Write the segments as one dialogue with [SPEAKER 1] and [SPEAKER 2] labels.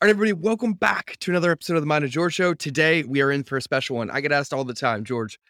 [SPEAKER 1] All right, everybody, welcome back to another episode of the Mind of George Show. Today, we are in for a special one. I get asked all the time, George,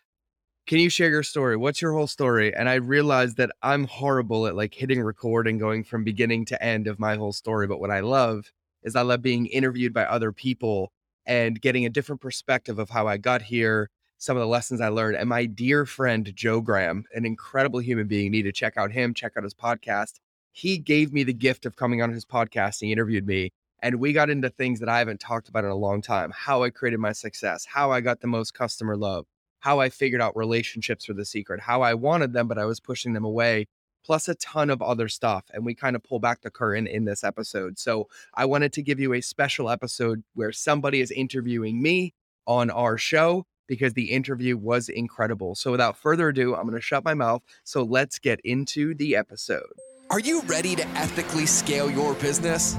[SPEAKER 1] can you share your story? What's your whole story? And I realized that I'm horrible at like hitting record and going from beginning to end of my whole story. But what I love is I love being interviewed by other people and getting a different perspective of how I got here, some of the lessons I learned. And my dear friend, Joe Graham, an incredible human being, need to check out him, check out his podcast. He gave me the gift of coming on his podcast. He interviewed me and we got into things that I haven't talked about in a long time how I created my success, how I got the most customer love, how I figured out relationships were the secret, how I wanted them, but I was pushing them away, plus a ton of other stuff. And we kind of pull back the curtain in this episode. So I wanted to give you a special episode where somebody is interviewing me on our show because the interview was incredible. So without further ado, I'm going to shut my mouth. So let's get into the episode.
[SPEAKER 2] Are you ready to ethically scale your business?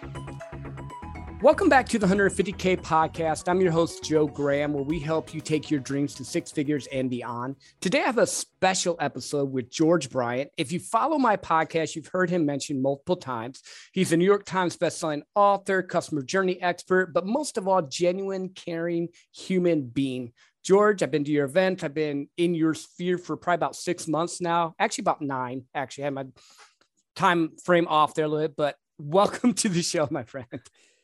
[SPEAKER 3] Welcome back to the 150K podcast. I'm your host, Joe Graham, where we help you take your dreams to six figures and beyond. Today, I have a special episode with George Bryant. If you follow my podcast, you've heard him mentioned multiple times. He's a New York Times bestselling author, customer journey expert, but most of all, genuine, caring human being. George, I've been to your event. I've been in your sphere for probably about six months now, actually, about nine. Actually, I had my time frame off there a little bit, but welcome to the show, my friend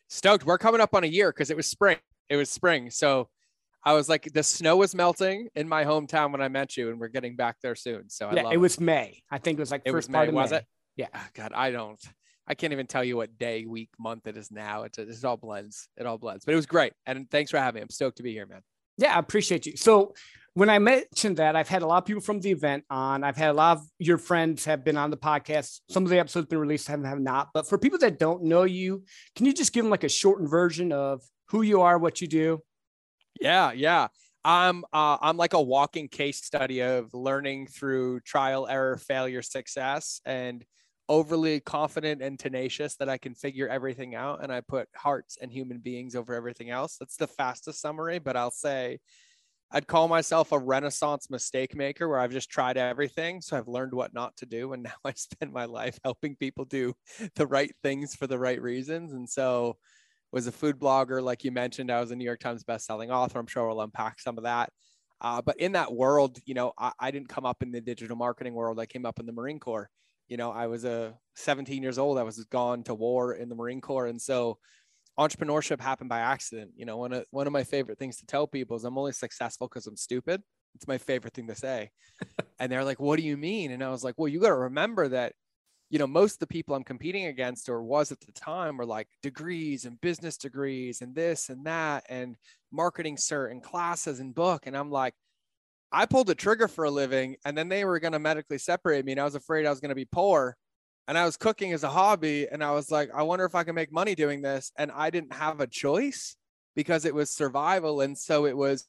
[SPEAKER 4] stoked. We're coming up on a year because it was spring. It was spring. So I was like, the snow was melting in my hometown when I met you, and we're getting back there soon. So
[SPEAKER 3] yeah, it,
[SPEAKER 4] it,
[SPEAKER 3] was May. I think it was like
[SPEAKER 4] it
[SPEAKER 3] first
[SPEAKER 4] was
[SPEAKER 3] part
[SPEAKER 4] May,
[SPEAKER 3] of
[SPEAKER 4] was
[SPEAKER 3] May.
[SPEAKER 4] it?
[SPEAKER 3] Yeah.
[SPEAKER 4] Oh, God, I don't. I can't even tell you what day, week, month it is now. It's it all blends. It all blends. But it was great, and thanks for having me. I'm stoked to be here, man.
[SPEAKER 3] Yeah, I appreciate you. So when I mentioned that, I've had a lot of people from the event on. I've had a lot of your friends have been on the podcast. Some of the episodes been released, some have not. But for people that don't know you, can you just give them like a shortened version of who you are, what you do?
[SPEAKER 4] Yeah, yeah. I'm uh, I'm like a walking case study of learning through trial, error, failure, success, and overly confident and tenacious that I can figure everything out. And I put hearts and human beings over everything else. That's the fastest summary, but I'll say I'd call myself a renaissance mistake maker where I've just tried everything. So I've learned what not to do. And now I spend my life helping people do the right things for the right reasons. And so was a food blogger, like you mentioned. I was a New York Times bestselling author. I'm sure we'll unpack some of that. Uh, but in that world, you know, I, I didn't come up in the digital marketing world. I came up in the Marine Corps. You know, I was a 17 years old. I was gone to war in the Marine Corps. And so entrepreneurship happened by accident. You know, one of one of my favorite things to tell people is I'm only successful because I'm stupid. It's my favorite thing to say. and they're like, "What do you mean?" And I was like, "Well, you got to remember that." You know, most of the people I'm competing against, or was at the time, were like degrees and business degrees and this and that and marketing cert and classes and book. And I'm like, I pulled a trigger for a living, and then they were going to medically separate me, and I was afraid I was going to be poor and I was cooking as a hobby and I was like, I wonder if I can make money doing this. And I didn't have a choice because it was survival. And so it was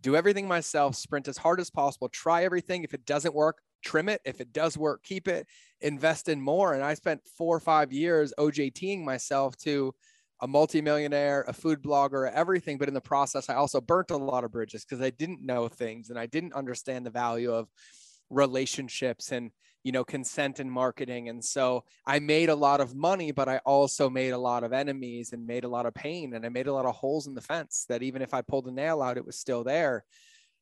[SPEAKER 4] do everything myself, sprint as hard as possible, try everything. If it doesn't work, trim it. If it does work, keep it, invest in more. And I spent four or five years OJTing myself to a multimillionaire, a food blogger, everything. But in the process, I also burnt a lot of bridges because I didn't know things and I didn't understand the value of relationships and you know consent and marketing and so i made a lot of money but i also made a lot of enemies and made a lot of pain and i made a lot of holes in the fence that even if i pulled a nail out it was still there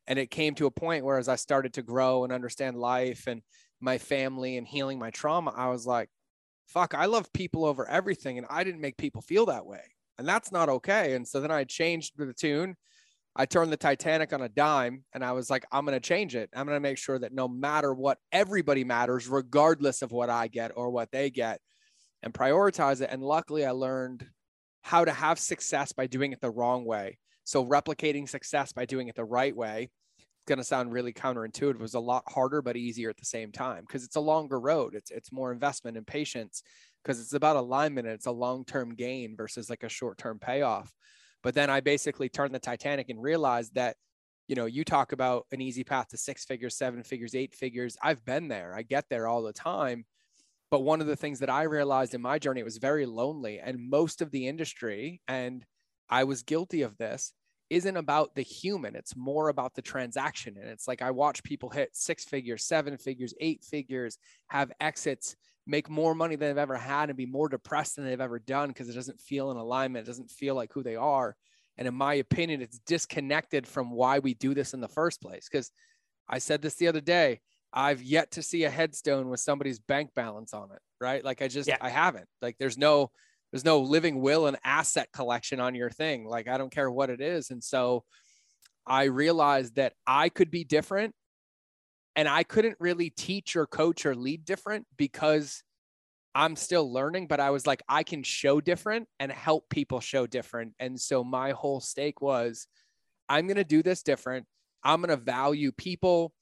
[SPEAKER 4] and it came to a point where as i started to grow and understand life and my family and healing my trauma i was like fuck i love people over everything and i didn't make people feel that way and that's not okay and so then i changed the tune I turned the Titanic on a dime and I was like, I'm going to change it. I'm going to make sure that no matter what, everybody matters, regardless of what I get or what they get, and prioritize it. And luckily, I learned how to have success by doing it the wrong way. So, replicating success by doing it the right way, going to sound really counterintuitive, it was a lot harder, but easier at the same time because it's a longer road. It's, it's more investment and patience because it's about alignment and it's a long term gain versus like a short term payoff. But then I basically turned the Titanic and realized that, you know, you talk about an easy path to six figures, seven figures, eight figures. I've been there. I get there all the time. But one of the things that I realized in my journey, it was very lonely. And most of the industry, and I was guilty of this, isn't about the human. It's more about the transaction. And it's like I watch people hit six figures, seven figures, eight figures, have exits, make more money than they've ever had, and be more depressed than they've ever done because it doesn't feel in alignment. It doesn't feel like who they are. And in my opinion, it's disconnected from why we do this in the first place. Because I said this the other day. I've yet to see a headstone with somebody's bank balance on it, right? Like I just, yeah. I haven't. Like there's no, there's no living will and asset collection on your thing. Like I don't care what it is. And so I realized that I could be different and I couldn't really teach or coach or lead different because I'm still learning, but I was like, I can show different and help people show different. And so my whole stake was I'm going to do this different. I'm going to value people,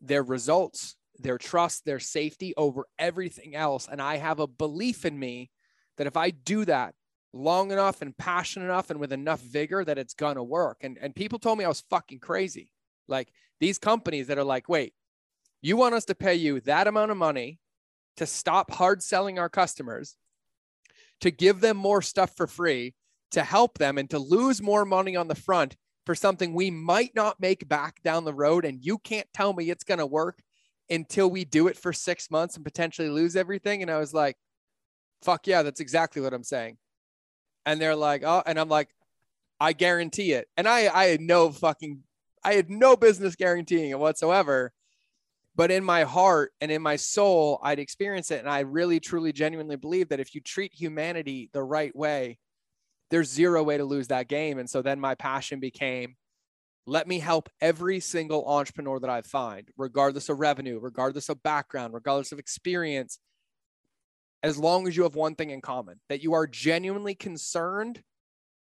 [SPEAKER 4] their results, their trust, their safety over everything else. And I have a belief in me that if I do that long enough and passionate enough and with enough vigor that it's gonna work. And and people told me I was fucking crazy. Like these companies that are like, wait, you want us to pay you that amount of money to stop hard selling our customers, to give them more stuff for free, to help them and to lose more money on the front for something we might not make back down the road. And you can't tell me it's gonna work until we do it for six months and potentially lose everything. And I was like, fuck yeah, that's exactly what I'm saying. And they're like, oh, and I'm like, I guarantee it. And I, I had no fucking, I had no business guaranteeing it whatsoever. But in my heart and in my soul, I'd experience it. And I really, truly, genuinely believe that if you treat humanity the right way, there's zero way to lose that game. And so then my passion became let me help every single entrepreneur that I find, regardless of revenue, regardless of background, regardless of experience, as long as you have one thing in common that you are genuinely concerned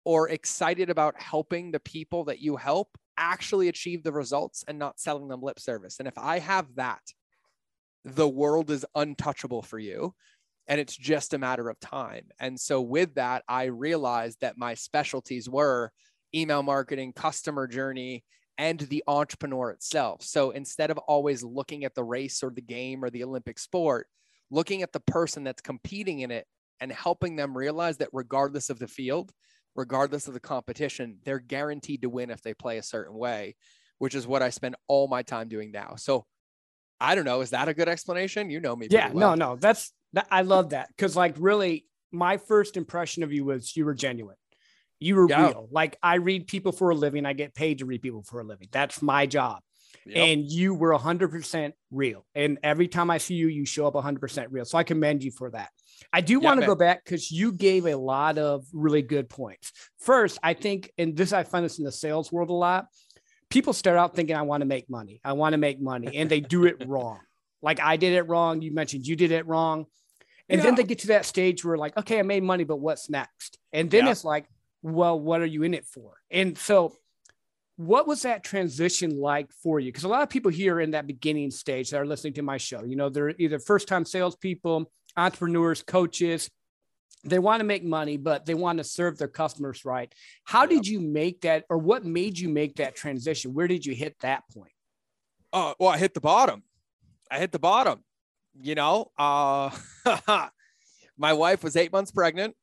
[SPEAKER 4] or excited about helping the people that you help actually achieve the results and not selling them lip service. And if I have that, the world is untouchable for you. And it's just a matter of time. And so, with that, I realized that my specialties were email marketing, customer journey, and the entrepreneur itself. So, instead of always looking at the race or the game or the Olympic sport, looking at the person that's competing in it and helping them realize that regardless of the field, regardless of the competition, they're guaranteed to win if they play a certain way, which is what I spend all my time doing now. So I don't know. Is that a good explanation? You know me.
[SPEAKER 3] Yeah,
[SPEAKER 4] well.
[SPEAKER 3] no, no, that's that. I love that because, like, really, my first impression of you was you were genuine. You were yeah. real. Like, I read people for a living. I get paid to read people for a living. That's my job. Yep. And you were 100% real. And every time I see you, you show up 100% real. So I commend you for that. I do want to go back because you gave a lot of really good points. First, I think, and this I find this in the sales world a lot. People start out thinking, I want to make money. I want to make money. And they do it wrong. Like I did it wrong. You mentioned you did it wrong. And yeah. then they get to that stage where, like, okay, I made money, but what's next? And then yeah. it's like, well, what are you in it for? And so what was that transition like for you? Because a lot of people here in that beginning stage that are listening to my show, you know, they're either first time salespeople, entrepreneurs, coaches. They want to make money, but they want to serve their customers right. How yeah. did you make that, or what made you make that transition? Where did you hit that point?
[SPEAKER 4] Uh, well, I hit the bottom. I hit the bottom. You know, uh, my wife was eight months pregnant.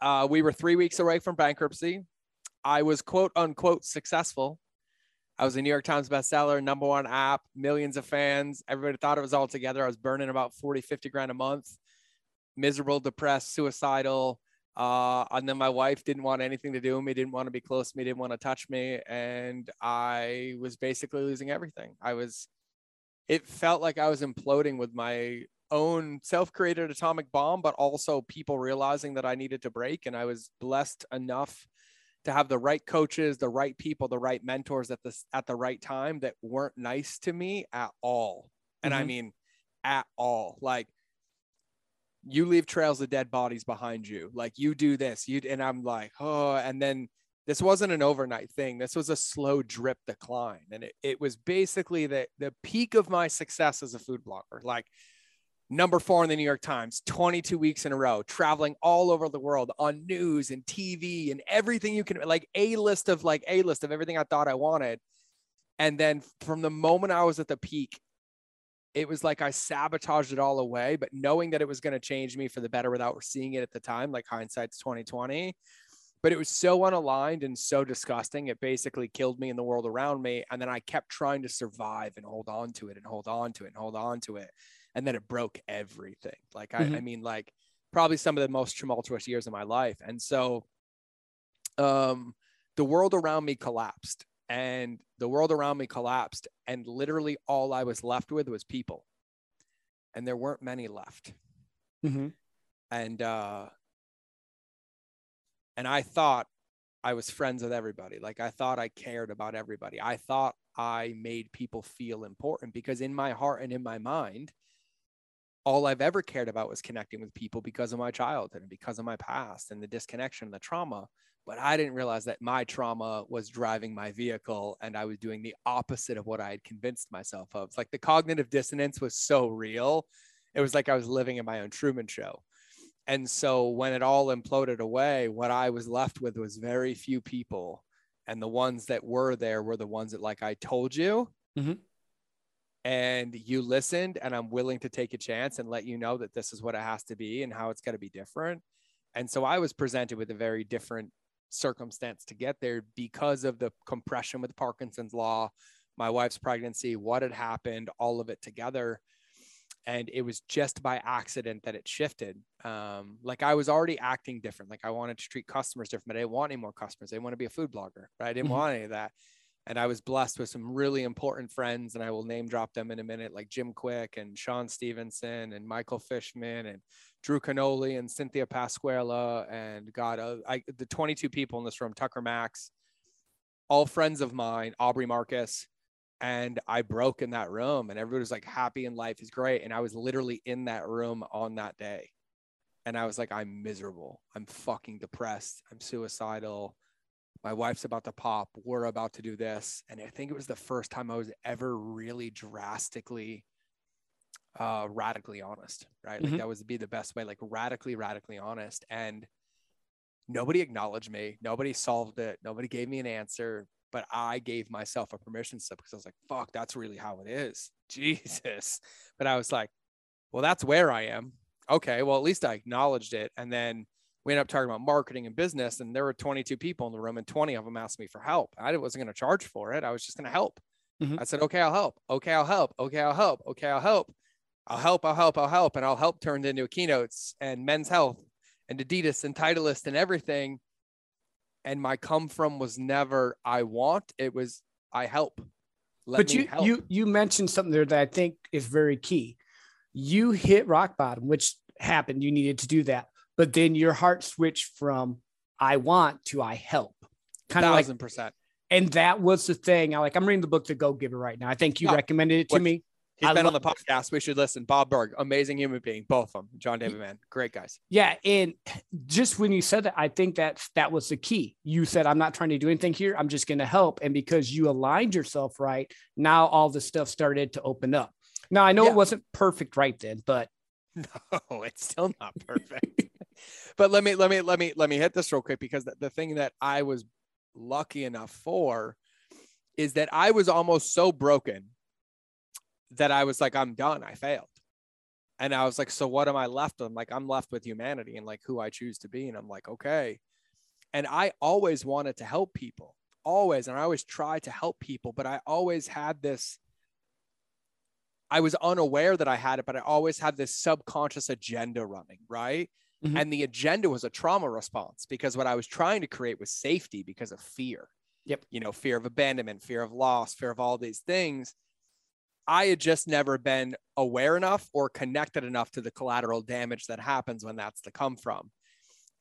[SPEAKER 4] Uh, we were three weeks away from bankruptcy. I was quote unquote successful. I was a New York Times bestseller, number one app, millions of fans. Everybody thought it was all together. I was burning about 40, 50 grand a month, miserable, depressed, suicidal. Uh, and then my wife didn't want anything to do with me, didn't want to be close to me, didn't want to touch me. And I was basically losing everything. I was, it felt like I was imploding with my own self created atomic bomb, but also people realizing that I needed to break. And I was blessed enough to have the right coaches, the right people, the right mentors at this at the right time that weren't nice to me at all. And mm-hmm. I mean at all. Like you leave trails of dead bodies behind you. Like you do this, you and I'm like, oh, and then this wasn't an overnight thing. This was a slow drip decline. And it, it was basically the the peak of my success as a food blogger. Like number four in the New York Times, 22 weeks in a row, traveling all over the world on news and TV and everything you can, like a list of like a list of everything I thought I wanted. And then from the moment I was at the peak, it was like I sabotaged it all away, but knowing that it was going to change me for the better without seeing it at the time, like hindsight's 2020. But it was so unaligned and so disgusting. It basically killed me and the world around me. And then I kept trying to survive and hold on to it and hold on to it and hold on to it and then it broke everything. Like I, mm-hmm. I mean, like probably some of the most tumultuous years of my life. And so um the world around me collapsed and the world around me collapsed and literally all I was left with was people. And there weren't many left. Mm-hmm. And uh and I thought I was friends with everybody. Like I thought I cared about everybody. I thought I made people feel important because in my heart and in my mind, all I've ever cared about was connecting with people because of my childhood and because of my past and the disconnection and the trauma. But I didn't realize that my trauma was driving my vehicle and I was doing the opposite of what I had convinced myself of. It's like the cognitive dissonance was so real. It was like I was living in my own Truman show. And so when it all imploded away, what I was left with was very few people. And the ones that were there were the ones that, like I told you, mm-hmm and you listened and i'm willing to take a chance and let you know that this is what it has to be and how it's going to be different. And so i was presented with a very different circumstance to get there because of the compression with parkinson's law my wife's pregnancy what had happened all of it together. And it was just by accident that it shifted. Um, like i was already acting different. Like i wanted to treat customers different but i didn't want any more customers. I didn't want to be a food blogger right? I didn't mm-hmm. want any of that and I was blessed with some really important friends, and I will name drop them in a minute, like Jim Kwik and Shawn Stevenson and Michael Fishman and Drew Canole and Cynthia Pasquella and God, uh, I, the 22 people in this room, Tucker Max, all friends of mine, Aubrey Marcus, and I broke in that room, and everybody was like, "Happy and life is great," and I was literally in that room on that day, and I was like, "I'm miserable. I'm fucking depressed. I'm suicidal." My wife's about to pop we're about to do this. And i think it was the first time i was ever really drastically uh radically honest right? Like mm-hmm. that was be the best way like radically radically honest. And nobody acknowledged me nobody solved it nobody gave me an answer but i gave myself a permission slip because i was like fuck that's really how it is. Jesus. But i was like well that's where i am. Okay well at least i acknowledged it. And then we ended up talking about marketing and business and there were 22 people in the room and 20 of them asked me for help. I wasn't going to charge for it. I was just going to help. Mm-hmm. i said okay i'll help. Okay i'll help. Okay i'll help. Okay i'll help. I'll help i'll help i'll help. And i'll help turned into keynotes and men's health and adidas and titleist and everything. And my come from was never i want. It was i help.
[SPEAKER 3] Let but you help. you you mentioned something there that i think is very key. You hit rock bottom which happened. You needed to do that but then your heart switched from I want to I help.
[SPEAKER 4] Kind of like percent.
[SPEAKER 3] And that was the thing. I like I'm reading the book The Go Giver right now. I think you recommended it to me.
[SPEAKER 4] He's I been on the podcast. We should listen. Bob Burg, amazing human being, both of them. John David Mann, great guys.
[SPEAKER 3] Yeah, and just when you said that, I think that that was the key. You said, "I'm not trying to do anything here. I'm just going to help." And because you aligned yourself right, now all the stuff started to open up. Now I know yeah. it wasn't perfect right then, but
[SPEAKER 4] no, it's still not perfect but let me let me let me let me hit this real quick because the, the thing that I was lucky enough for is that I was almost so broken that I was like, I'm done. I failed. And I was like, so what am I left with? I'm like, I'm left with humanity and like who I choose to be. And I'm like, okay. And I always wanted to help people, always. And I always tried to help people, but I always had this. I was unaware that I had it, but I always had this subconscious agenda running, right? Mm-hmm. And the agenda was a trauma response because what I was trying to create was safety because of fear.
[SPEAKER 3] Yep.
[SPEAKER 4] You know, fear of abandonment, fear of loss, fear of all these things. I had just never been aware enough or connected enough to the collateral damage that happens when that's to come from.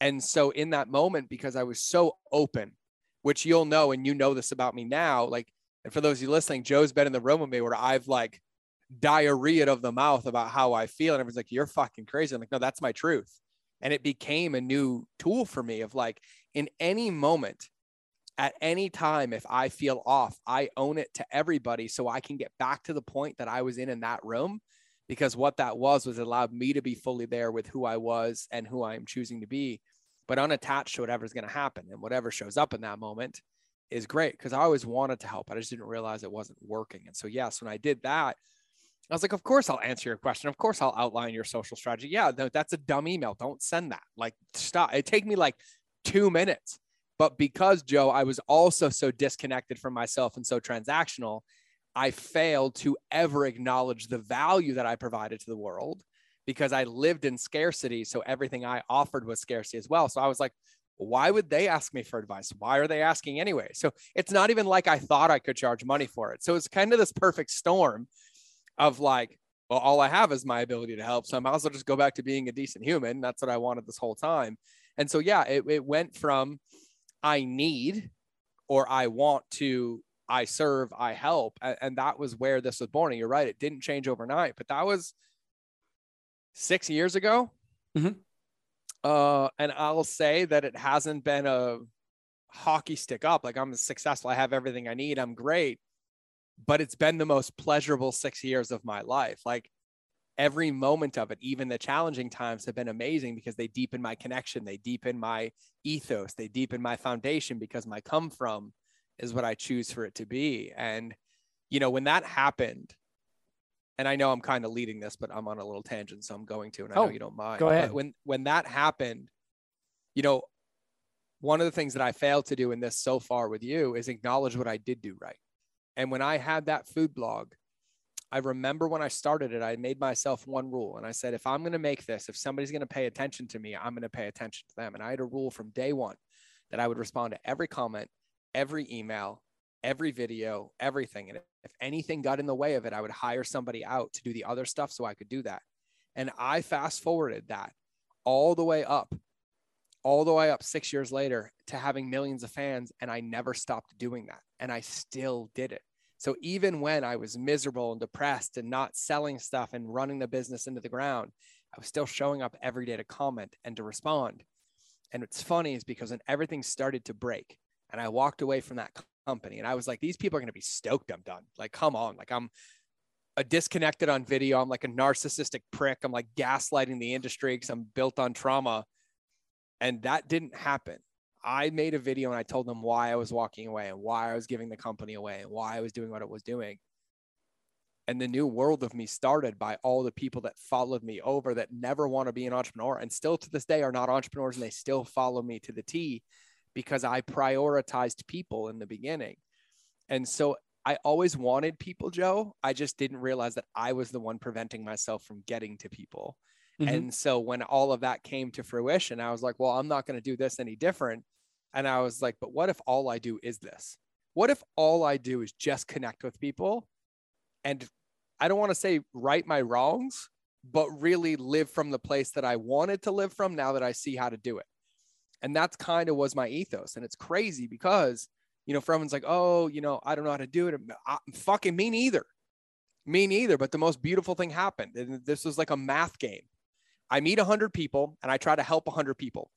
[SPEAKER 4] And so in that moment, because I was so open, which you'll know, and you know this about me now, like, and for those of you listening, Joe's been in the room with me where I've like diarrhea of the mouth about how I feel. And everyone's like, you're fucking crazy. I'm like, no, that's my truth and it became a new tool for me of like in any moment at any time if i feel off i own it to everybody so i can get back to the point that i was in in that room because what that was was it allowed me to be fully there with who I was and who I am choosing to be, but unattached to whatever's going to happen and whatever shows up in that moment is great because I always wanted to help. I just didn't realize it wasn't working. And so, yes, when I did that, I was like, of course I'll answer your question. Of course I'll outline your social strategy. Yeah, that's a dumb email. Don't send that. Like, stop. It take me like two minutes. But because Joe, I was also so disconnected from myself and so transactional, I failed to ever acknowledge the value that I provided to the world because I lived in scarcity. So everything I offered was scarcity as well. So I was like, why would they ask me for advice? Why are they asking anyway? So it's not even like I thought I could charge money for it. So it's kind of this perfect storm of like, well, all I have is my ability to help. So I might as well just go back to being a decent human. That's what I wanted this whole time. And so, yeah, it, it went from I need or I want to I serve, I help. And, and that was where this was born. And you're right, it didn't change overnight, but that was six years ago.
[SPEAKER 3] Mm-hmm.
[SPEAKER 4] Uh, and I'll say that it hasn't been a hockey stick up. Like I'm successful, I have everything I need, I'm great but it's been the most pleasurable six years of my life. Like every moment of it, even the challenging times have been amazing because they deepen my connection, they deepen my ethos, they deepen my foundation because my come from is what I choose for it to be. And, you know, when that happened, and I know I'm kind of leading this, but I'm on a little tangent, so I'm going to, and I oh, know you don't mind.
[SPEAKER 3] Go ahead.
[SPEAKER 4] But when when that happened, you know, one of the things that I failed to do in this so far with you is acknowledge what I did do right. And when I had that food blog, I remember when I started it, I made myself one rule. And I said, if I'm going to make this, if somebody's going to pay attention to me, I'm going to pay attention to them. And I had a rule from day one that I would respond to every comment, every email, every video, everything. And if anything got in the way of it, I would hire somebody out to do the other stuff so I could do that. And I fast forwarded that all the way up, all the way up six years later to having millions of fans. And I never stopped doing that. And I still did it. So even when I was miserable and depressed and not selling stuff and running the business into the ground, I was still showing up every day to comment and to respond. And what's funny is because when everything started to break and I walked away from that company and I was like, these people are going to be stoked I'm done. Like, come on. Like, I'm a disconnected on video. I'm like a narcissistic prick. I'm like gaslighting the industry because I'm built on trauma. And that didn't happen. I made a video and I told them why I was walking away and why I was giving the company away and why I was doing what it was doing. And the new world of me started by all the people that followed me over that never want to be an entrepreneur and still to this day are not entrepreneurs and they still follow me to the T because I prioritized people in the beginning. And so I always wanted people, Joe. I just didn't realize that I was the one preventing myself from getting to people. Mm-hmm. And so when all of that came to fruition, I was like, well, I'm not going to do this any different. And I was like, but what if all I do is this? What if all I do is just connect with people and I don't want to say right my wrongs, but really live from the place that I wanted to live from now that I see how to do it. And that's kind of was my ethos. And it's crazy because, you know, for everyone's like, oh, you know, I don't know how to do it. I, fucking me neither. Me neither. But the most beautiful thing happened. And this was like a math game. I meet 100 people and I try to help 100 people.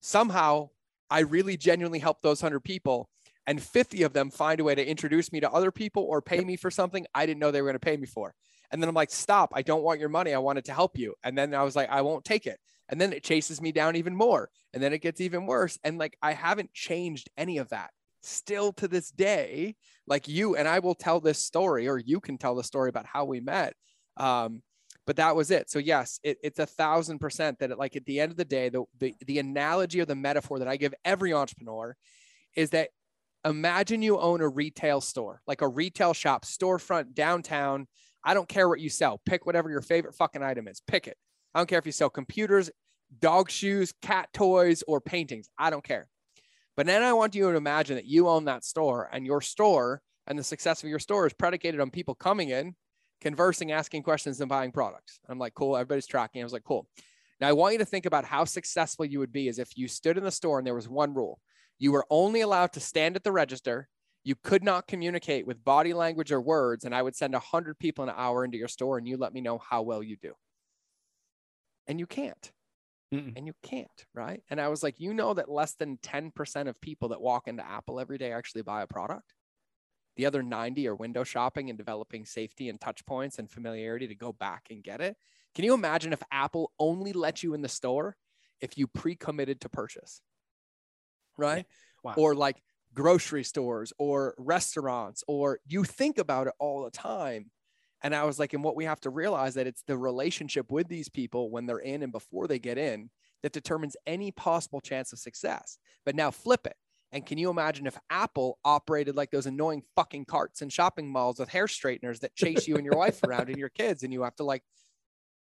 [SPEAKER 4] Somehow, I really genuinely help those 100 people, and 50 of them find a way to introduce me to other people or pay me for something I didn't know they were going to pay me for. And then I'm like, stop, I don't want your money. I wanted to help you. And then I was like, I won't take it. And then it chases me down even more. And then it gets even worse. And like, I haven't changed any of that still to this day. Like you and I will tell this story, or you can tell the story about how we met. Um, but that was it. So yes, it, it's a thousand percent that it, like at the end of the day, the, the, the analogy or the metaphor that I give every entrepreneur is that imagine you own a retail store, like a retail shop, storefront downtown. I don't care what you sell. Pick whatever your favorite fucking item is. Pick it. I don't care if you sell computers, dog shoes, cat toys, or paintings. I don't care. But then I want you to imagine that you own that store and your store and the success of your store is predicated on people coming in conversing, asking questions, and buying products. I'm like, cool. Everybody's tracking. I was like, cool. Now I want you to think about how successful you would be as if you stood in the store and there was one rule. You were only allowed to stand at the register. You could not communicate with body language or words. And I would send 100 people an hour into your store and you let me know how well you do. And you can't. Mm-mm. And you can't, right? And I was like, you know that less than 10% of people that walk into Apple every day actually buy a product? The other 90 are window shopping and developing safety and touch points and familiarity to go back and get it. Can you imagine if Apple only let you in the store if you pre-committed to purchase? Right?
[SPEAKER 3] Wow.
[SPEAKER 4] Or like grocery stores or restaurants or you think about it all the time. And I was like, and what we have to realize that it's the relationship with these people when they're in and before they get in that determines any possible chance of success. But now flip it. And can you imagine if Apple operated like those annoying fucking carts in shopping malls with hair straighteners that chase you and your wife around and your kids, and you have to like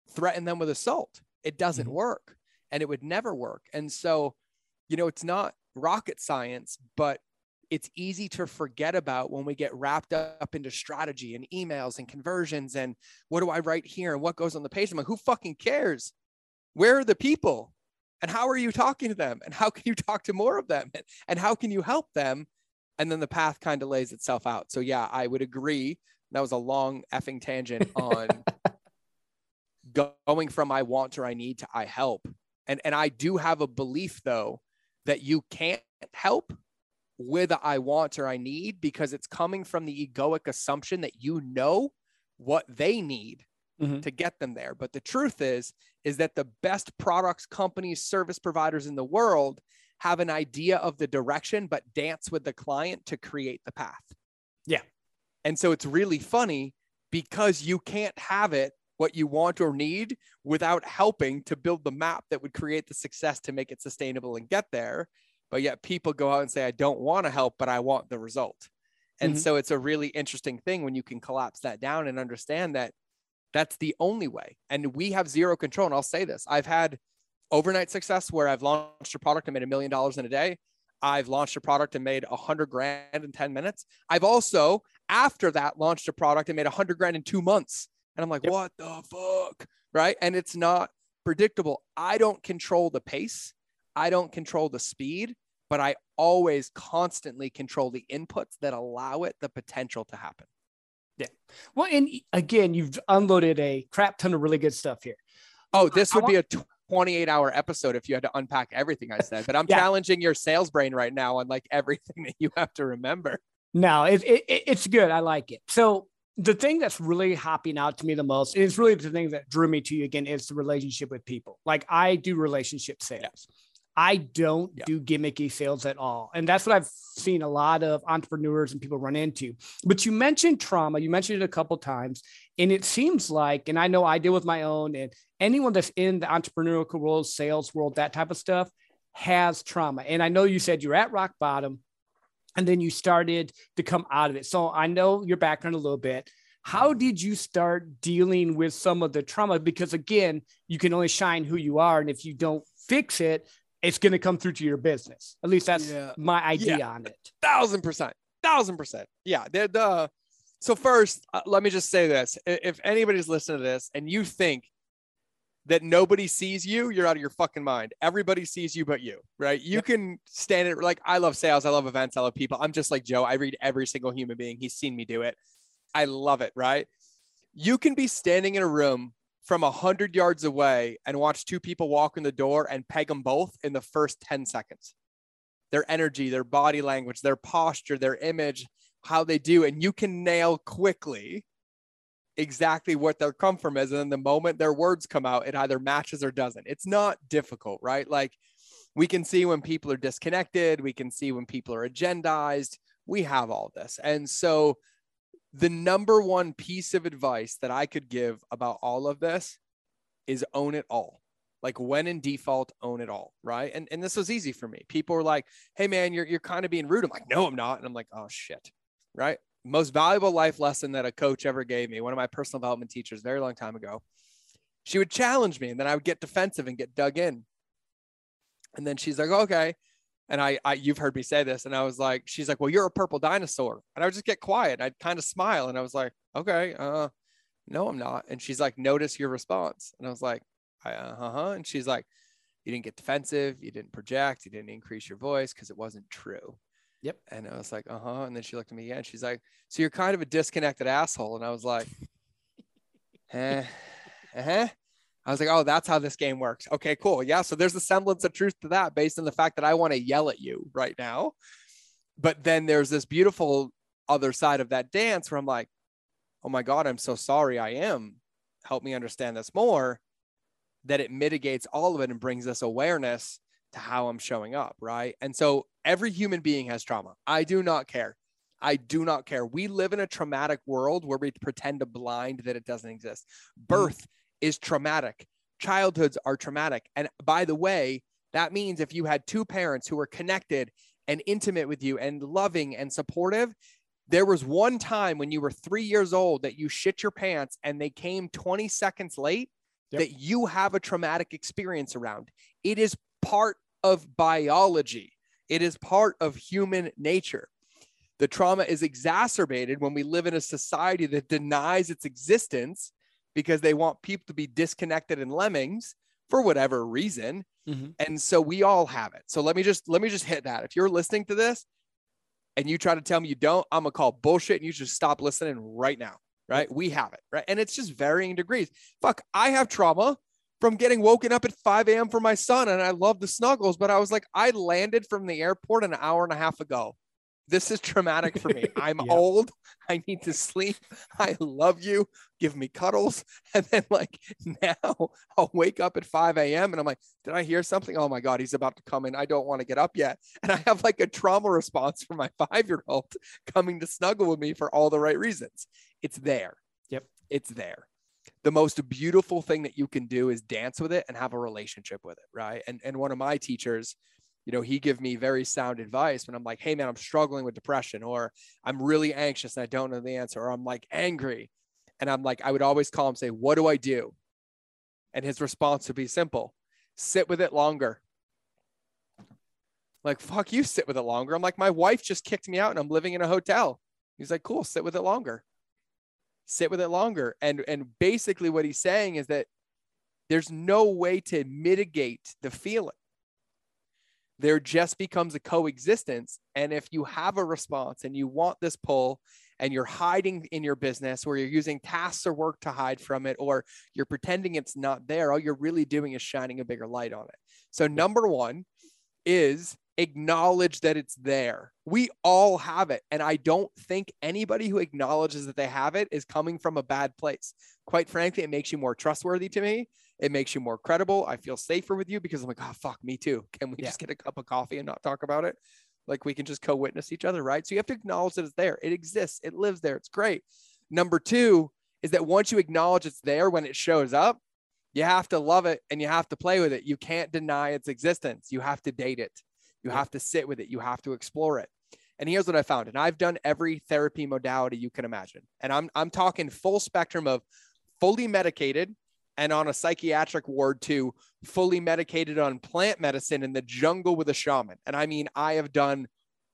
[SPEAKER 4] threaten them with assault? It doesn't
[SPEAKER 3] Mhm.
[SPEAKER 4] work and it would never work. And so, you know, it's not rocket science, but it's easy to forget about when we get wrapped up into strategy and emails and conversions and what do I write here and what goes on the page. I'm like, who fucking cares? Where are the people? And how are you talking to them? And how can you talk to more of them? And how can you help them? And then the path kind of lays itself out. So yeah, I would agree. That was a long effing tangent on going from I want or I need to I help. And and I do have a belief though that you can't help with i want or I need because it's coming from the egoic assumption that you know what they need
[SPEAKER 3] Mhm.
[SPEAKER 4] to get them there. But the truth is, is that the best products, companies, service providers in the world have an idea of the direction, but dance with the client to create the path.
[SPEAKER 3] Yeah.
[SPEAKER 4] And so it's really funny because you can't have it what you want or need without helping to build the map that would create the success to make it sustainable and get there. But yet people go out and say, I don't want to help, but I want the result. And
[SPEAKER 3] Mhm.
[SPEAKER 4] so it's a really interesting thing when you can collapse that down and understand that that's the only way. And we have zero control. And I'll say this I've had overnight success where I've launched a product and made a million dollars in a day. I've launched a product and made a hundred grand in 10 minutes. I've also, after that, launched a product and made a hundred grand in two months. And I'm like,
[SPEAKER 3] Yep.
[SPEAKER 4] what the fuck? Right. And it's not predictable. I don't control the pace, I don't control the speed, but I always constantly control the inputs that allow it the potential to happen.
[SPEAKER 3] Well, and again, you've unloaded a crap ton of really good stuff here.
[SPEAKER 4] Oh, this would be a 28 hour episode if you had to unpack everything I said, but I'm
[SPEAKER 3] Yeah.
[SPEAKER 4] challenging your sales brain right now on like everything that you have to remember.
[SPEAKER 3] No, it, it, it- it's good. I like it. So the thing that's really hopping out to me the most is really the thing that drew me to you again is the relationship with people. Like I do relationship sales. I don't
[SPEAKER 4] Yeah.
[SPEAKER 3] do gimmicky sales at all. And that's what I've seen a lot of entrepreneurs and people run into. But you mentioned trauma, you mentioned it a couple times. And it seems like, and I know I deal with my own, and anyone that's in the entrepreneurial world, sales world, that type of stuff has trauma. And I know you said you're at rock bottom and then you started to come out of it. So I know your background a little bit. How did you start dealing with some of the trauma? Because again, you can only shine who you are. And if you don't fix it, it's going to come through to your business. At least that's
[SPEAKER 4] Yeah.
[SPEAKER 3] my idea on it.
[SPEAKER 4] Thousand percent, thousand percent. Yeah. The, the, so first, uh, let me just say this: if anybody's listening to this and you think that nobody sees you, you're out of your fucking mind. Everybody sees you but you, right? You
[SPEAKER 3] Yep.
[SPEAKER 4] can stand it. Like I love sales, I love events, I love people. I'm just like Joe. I read every single human being. He's seen me do it. I love it, right? You can be standing in a room from a hundred yards away and watch two people walk in the door and peg them both in the first 10 seconds. Their energy, their body language, their posture, their image, how they do, and you can nail quickly exactly what their come from is. And then the moment their words come out, it either matches or doesn't. It's not difficult, right? Like we can see when people are disconnected, we can see when people are agendized. We have all this. And so the number one piece of advice that I could give about all of this is own it all. Like when in default, own it all. Right. And, and this was easy for me. People were like, hey man, you're, you're kind of being rude. I'm like, no, I'm not. And I'm like, oh shit. Right. Most valuable life lesson that a coach ever gave me, one of my personal development teachers, very long time ago, she would challenge me and then I would get defensive and get dug in. And then she's like, okay. And I, I, you've heard me say this. And I was like, she's like, well, you're a purple dinosaur. And I would just get quiet. I'd kind of smile. And I was like, okay, uh, no, I'm not. And she's like, notice your response. And I was like, uh huh. And she's like, you didn't get defensive. You didn't project. You didn't increase your voice because it wasn't true.
[SPEAKER 3] Yep.
[SPEAKER 4] And I was like, uh huh. And then she looked at me again. She's like, so you're kind of a disconnected asshole. And I was like, eh, uh-huh. I was like, oh, that's how this game works. Okay, cool. Yeah. So there's a semblance of truth to that based on the fact that I want to yell at you right now. But then there's this beautiful other side of that dance where I'm like, oh my God, I'm so sorry. I am. Help me understand this more. That it mitigates all of it and brings us awareness to how I'm showing up. Right. And so every human being has trauma. I do not care. I do not care. We live in a traumatic world where we pretend to blind that it doesn't exist. Birth mm-hmm. Is traumatic. Childhoods are traumatic. And by the way, that means if you had two parents who were connected and intimate with you and loving and supportive, there was one time when you were three years old that you shit your pants and they came 20 seconds late yep. that you have a traumatic experience around. It is part of biology, it is part of human nature. The trauma is exacerbated when we live in a society that denies its existence because they want people to be disconnected and lemmings for whatever reason. Mm-hmm. And so we all have it. So let me just let me just hit that. If you're listening to this and you try to tell me you don't, I'm gonna call bullshit and you should stop listening right now. Right. We have it. Right. And it's just varying degrees. Fuck, I have trauma from getting woken up at 5 a.m. for my son. And I love the snuggles, but I was like, I landed from the airport an hour and a half ago. This is traumatic for me. I'm yeah. old. I need to sleep. I love you. Give me cuddles. And then, like, now I'll wake up at 5 a.m. and I'm like, did I hear something? Oh my God, he's about to come in. I don't want to get up yet. And I have like a trauma response from my five year old coming to snuggle with me for all the right reasons. It's there.
[SPEAKER 3] Yep.
[SPEAKER 4] It's there. The most beautiful thing that you can do is dance with it and have a relationship with it. Right. And, and one of my teachers, you know, he give me very sound advice when I'm like, hey man, I'm struggling with depression, or I'm really anxious and I don't know the answer, or I'm like angry. And I'm like, I would always call him, say, what do I do? And his response would be simple sit with it longer. Like, fuck you, sit with it longer. I'm like, my wife just kicked me out and I'm living in a hotel. He's like, cool, sit with it longer. Sit with it longer. And and basically what he's saying is that there's no way to mitigate the feeling there just becomes a coexistence. And if you have a response and you want this pull and you're hiding in your business or you're using tasks or work to hide from it or you're pretending it's not there, all you're really doing is shining a bigger light on it. So, number one is acknowledge that it's there. We all have it. And I don't think anybody who acknowledges that they have it is coming from a bad place. Quite frankly, it makes you more trustworthy to me. It makes you more credible. I feel safer with you because I'm like, oh, fuck, me too. Can we yeah. just get a cup of coffee and not talk about it? Like we can just co witness each other, right? So you have to acknowledge that it's there. It exists, it lives there. It's great. Number two is that once you acknowledge it's there when it shows up, you have to love it and you have to play with it. You can't deny its existence. You have to date it. You have to sit with it. You have to explore it. And here's what I found. And I've done every therapy modality you can imagine. And I'm I'm talking full spectrum of fully medicated and on a psychiatric ward to fully medicated on plant medicine in the jungle with a shaman. And I mean, I have done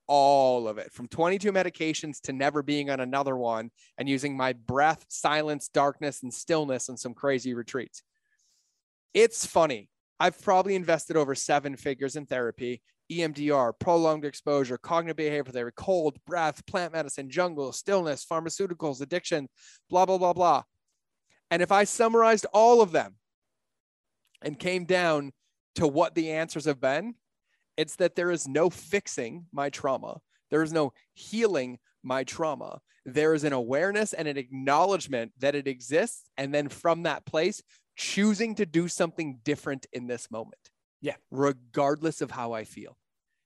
[SPEAKER 4] all of it from 22 medications to never being on another one and using my breath, silence, darkness, and stillness on some crazy retreats. It's funny. I've probably invested over seven figures in therapy, EMDR, prolonged exposure, cognitive behavior therapy, cold, breath, plant medicine, jungle, stillness, pharmaceuticals, addiction, blah, blah, blah, blah. And if I summarized all of them and came down to what the answers have been, it's that there is no fixing my trauma. There is no healing my trauma. There is an awareness and an acknowledgement that it exists. And then from that place, choosing to do something different in this moment.
[SPEAKER 3] Yeah.
[SPEAKER 4] Regardless of how I feel,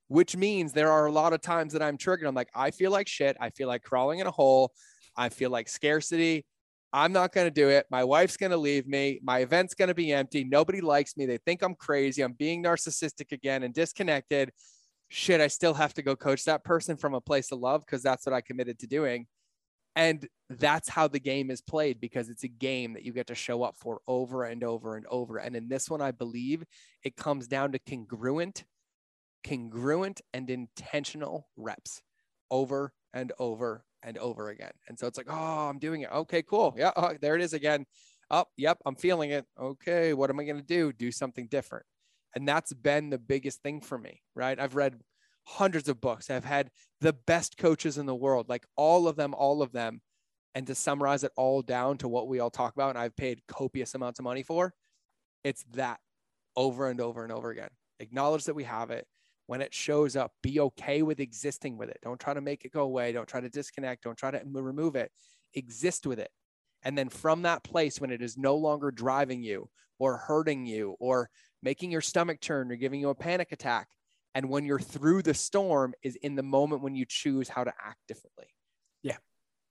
[SPEAKER 4] which means there are a lot of times that I'm triggered. I'm like, I feel like shit. I feel like crawling in a hole. I feel like scarcity. I'm not going to do it. My wife's going to leave me. My event's going to be empty. Nobody likes me. They think I'm crazy. I'm being narcissistic again and disconnected. Shit, I still have to go coach that person from a place of love because that's what I committed to doing. And that's how the game is played because it's a game that you get to show up for over and over and over. And in this one, I believe it comes down to congruent, congruent and intentional reps over and over and over again. And so it's like, oh, I'm doing it. Okay, cool. Yeah, oh, there it is again. Oh, yep, I'm feeling it. Okay, what am I going to do? Do something different. And that's been the biggest thing for me, right? I've read hundreds of books. I've had the best coaches in the world, like all of them, all of them. And to summarize it all down to what we all talk about, and I've paid copious amounts of money for, it's that over and over and over again. Acknowledge that we have it, when it shows up, be okay with existing with it. Don't try to make it go away. Don't try to disconnect. Don't try to remove it. Exist with it. And then from that place, when it is no longer driving you or hurting you or making your stomach turn or giving you a panic attack, and when you're through the storm, is in the moment when you choose how to act differently.
[SPEAKER 3] Yeah.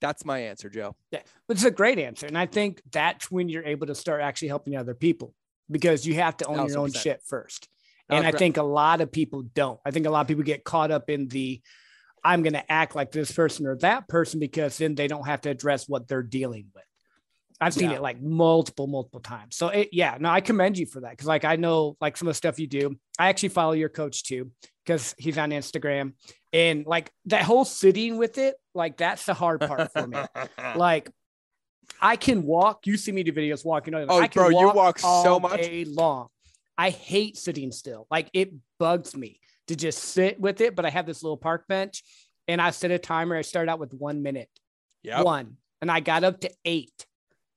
[SPEAKER 4] That's my answer, Joe.
[SPEAKER 3] Yeah. But it's a great answer. And I think that's when you're able to start actually helping other people because you have to own oh, your own shit first. Oh, and I think a lot of people don't. I think a lot of people get caught up in the I'm going to act like this person or that person because then they don't have to address what they're dealing with. I've seen yeah. it like multiple, multiple times. So it, yeah, no, I commend you for that. Cause like, I know like some of the stuff you do, I actually follow your coach too, cause he's on Instagram and like that whole sitting with it, like that's the hard part for me. like I can walk, you see me do videos walking.
[SPEAKER 4] Oh, I can bro, walk you walk so much
[SPEAKER 3] long. I hate sitting still. Like it bugs me to just sit with it. But I have this little park bench and I set a timer. I started out with one minute.
[SPEAKER 4] Yeah.
[SPEAKER 3] One. And I got up to eight.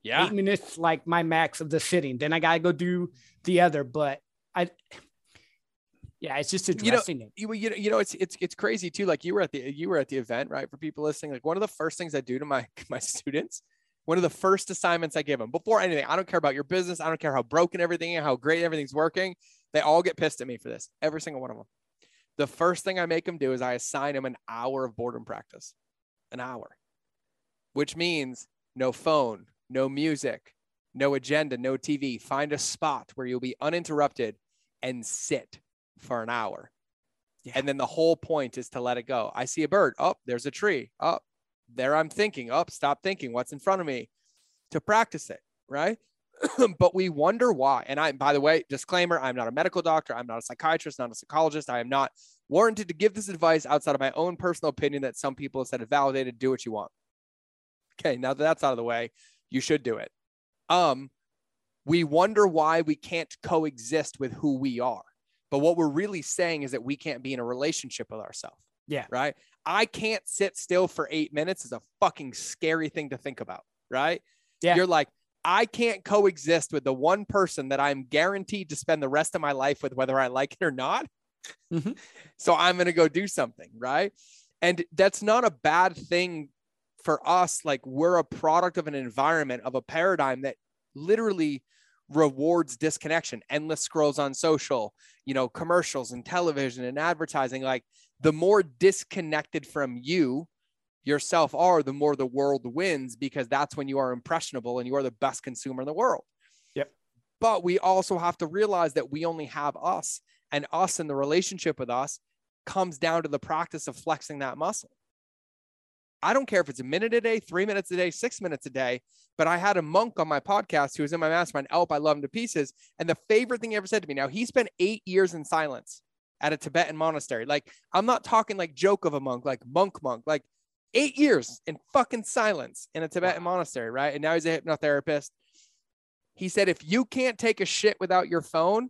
[SPEAKER 4] Yeah.
[SPEAKER 3] Eight minutes like my max of the sitting. Then I gotta go do the other. But I yeah, it's just addressing
[SPEAKER 4] you know, it. You, you know, it's it's it's crazy too. Like you were at the you were at the event, right? For people listening, like one of the first things I do to my my students one of the first assignments I give them before anything. I don't care about your business. I don't care how broken everything is, how great everything's working. They all get pissed at me for this. Every single one of them. The first thing I make them do is I assign them an hour of boredom practice, an hour, which means no phone, no music, no agenda, no TV. Find a spot where you'll be uninterrupted and sit for an hour. Yeah. And then the whole point is to let it go. I see a bird. Oh, there's a tree. Oh, there I'm thinking, up, oh, stop thinking, what's in front of me to practice it, right? but we wonder why. And I, by the way, disclaimer I'm not a medical doctor, I'm not a psychiatrist, not a psychologist. I am not warranted to give this advice outside of my own personal opinion that some people have said it validated, do what you want. Okay, now that that's out of the way, you should do it. Um, we wonder why we can't coexist with who we are. But what we're really saying is that we can't be in a relationship with ourselves.
[SPEAKER 3] Yeah.
[SPEAKER 4] Right. I can't sit still for eight minutes is a fucking scary thing to think about. Right.
[SPEAKER 3] Yeah.
[SPEAKER 4] You're like, I can't coexist with the one person that I'm guaranteed to spend the rest of my life with, whether I like it or not. Mm-hmm. So I'm going to go do something. Right. And that's not a bad thing for us. Like, we're a product of an environment, of a paradigm that literally rewards disconnection, endless scrolls on social, you know, commercials and television and advertising. Like the more disconnected from you yourself are, the more the world wins because that's when you are impressionable and you are the best consumer in the world.
[SPEAKER 3] Yep.
[SPEAKER 4] But we also have to realize that we only have us and us and the relationship with us comes down to the practice of flexing that muscle. I don't care if it's a minute a day, three minutes a day, six minutes a day. But I had a monk on my podcast who was in my mastermind, Elp. I love him to pieces. And the favorite thing he ever said to me, now he spent eight years in silence at a Tibetan monastery. Like, I'm not talking like joke of a monk, like monk monk, like eight years in fucking silence in a Tibetan wow. monastery, right? And now he's a hypnotherapist. He said, if you can't take a shit without your phone,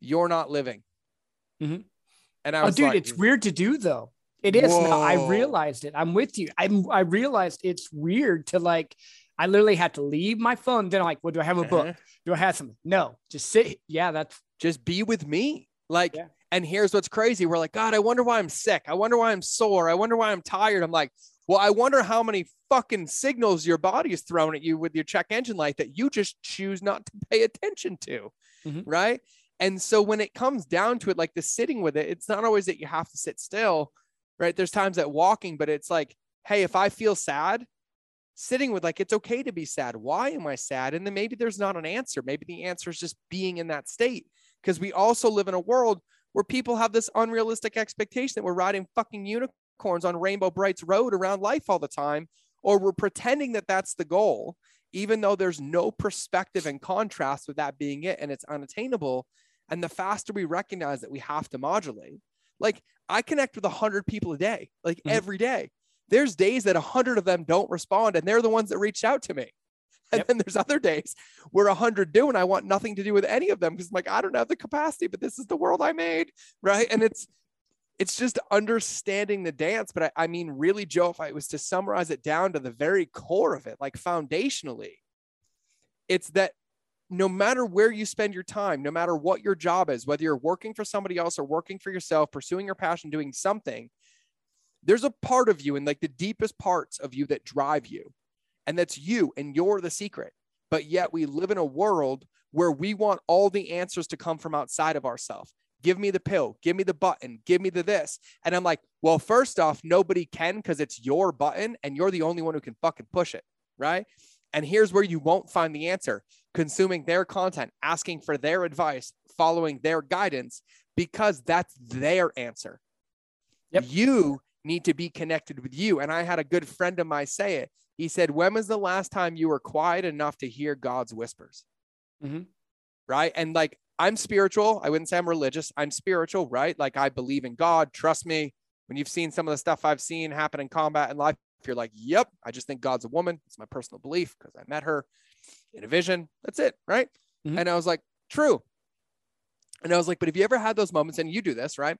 [SPEAKER 4] you're not living.
[SPEAKER 3] Mm-hmm. And I oh, was oh, dude, like, it's weird to do though. It is. Now, I realized it. I'm with you. I'm, I realized it's weird to like. I literally had to leave my phone. Then I'm like, well, do I have a book? Uh-huh. Do I have something? No, just sit. Yeah, that's
[SPEAKER 4] just be with me. Like, yeah. And here's what's crazy. We're like, God, I wonder why I'm sick. I wonder why I'm sore. I wonder why I'm tired. I'm like, well, I wonder how many fucking signals your body is throwing at you with your check engine light that you just choose not to pay attention to. Mm-hmm. Right. And so when it comes down to it, like the sitting with it, it's not always that you have to sit still right? There's times that walking, but it's like, hey, if I feel sad, sitting with like, it's okay to be sad. Why am I sad? And then maybe there's not an answer. Maybe the answer is just being in that state. Because we also live in a world where people have this unrealistic expectation that we're riding fucking unicorns on Rainbow Brights Road around life all the time, or we're pretending that that's the goal, even though there's no perspective and contrast with that being it and it's unattainable. And the faster we recognize that we have to modulate, like I connect with a hundred people a day, like mm-hmm. every day. There's days that a hundred of them don't respond, and they're the ones that reached out to me. And yep. then there's other days where a hundred do, and I want nothing to do with any of them because I'm like, I don't have the capacity, but this is the world I made, right? And it's it's just understanding the dance. But I, I mean, really, Joe, if I was to summarize it down to the very core of it, like foundationally, it's that no matter where you spend your time, no matter what your job is, whether you're working for somebody else or working for yourself, pursuing your passion, doing something, there's a part of you and like the deepest parts of you that drive you. And that's you, and you're the secret. But yet we live in a world where we want all the answers to come from outside of ourselves. Give me the pill, give me the button, give me the this. And I'm like, well, first off, nobody can because it's your button and you're the only one who can fucking push it. Right. And here's where you won't find the answer consuming their content, asking for their advice, following their guidance, because that's their answer. Yep. You need to be connected with you. And I had a good friend of mine say it. He said, When was the last time you were quiet enough to hear God's whispers? Mm-hmm. Right. And like, I'm spiritual. I wouldn't say I'm religious. I'm spiritual, right? Like, I believe in God. Trust me. When you've seen some of the stuff I've seen happen in combat and life, if you're like, yep, I just think God's a woman. It's my personal belief because I met her in a vision. That's it. Right. Mm-hmm. And I was like, true. And I was like, but have you ever had those moments? And you do this, right?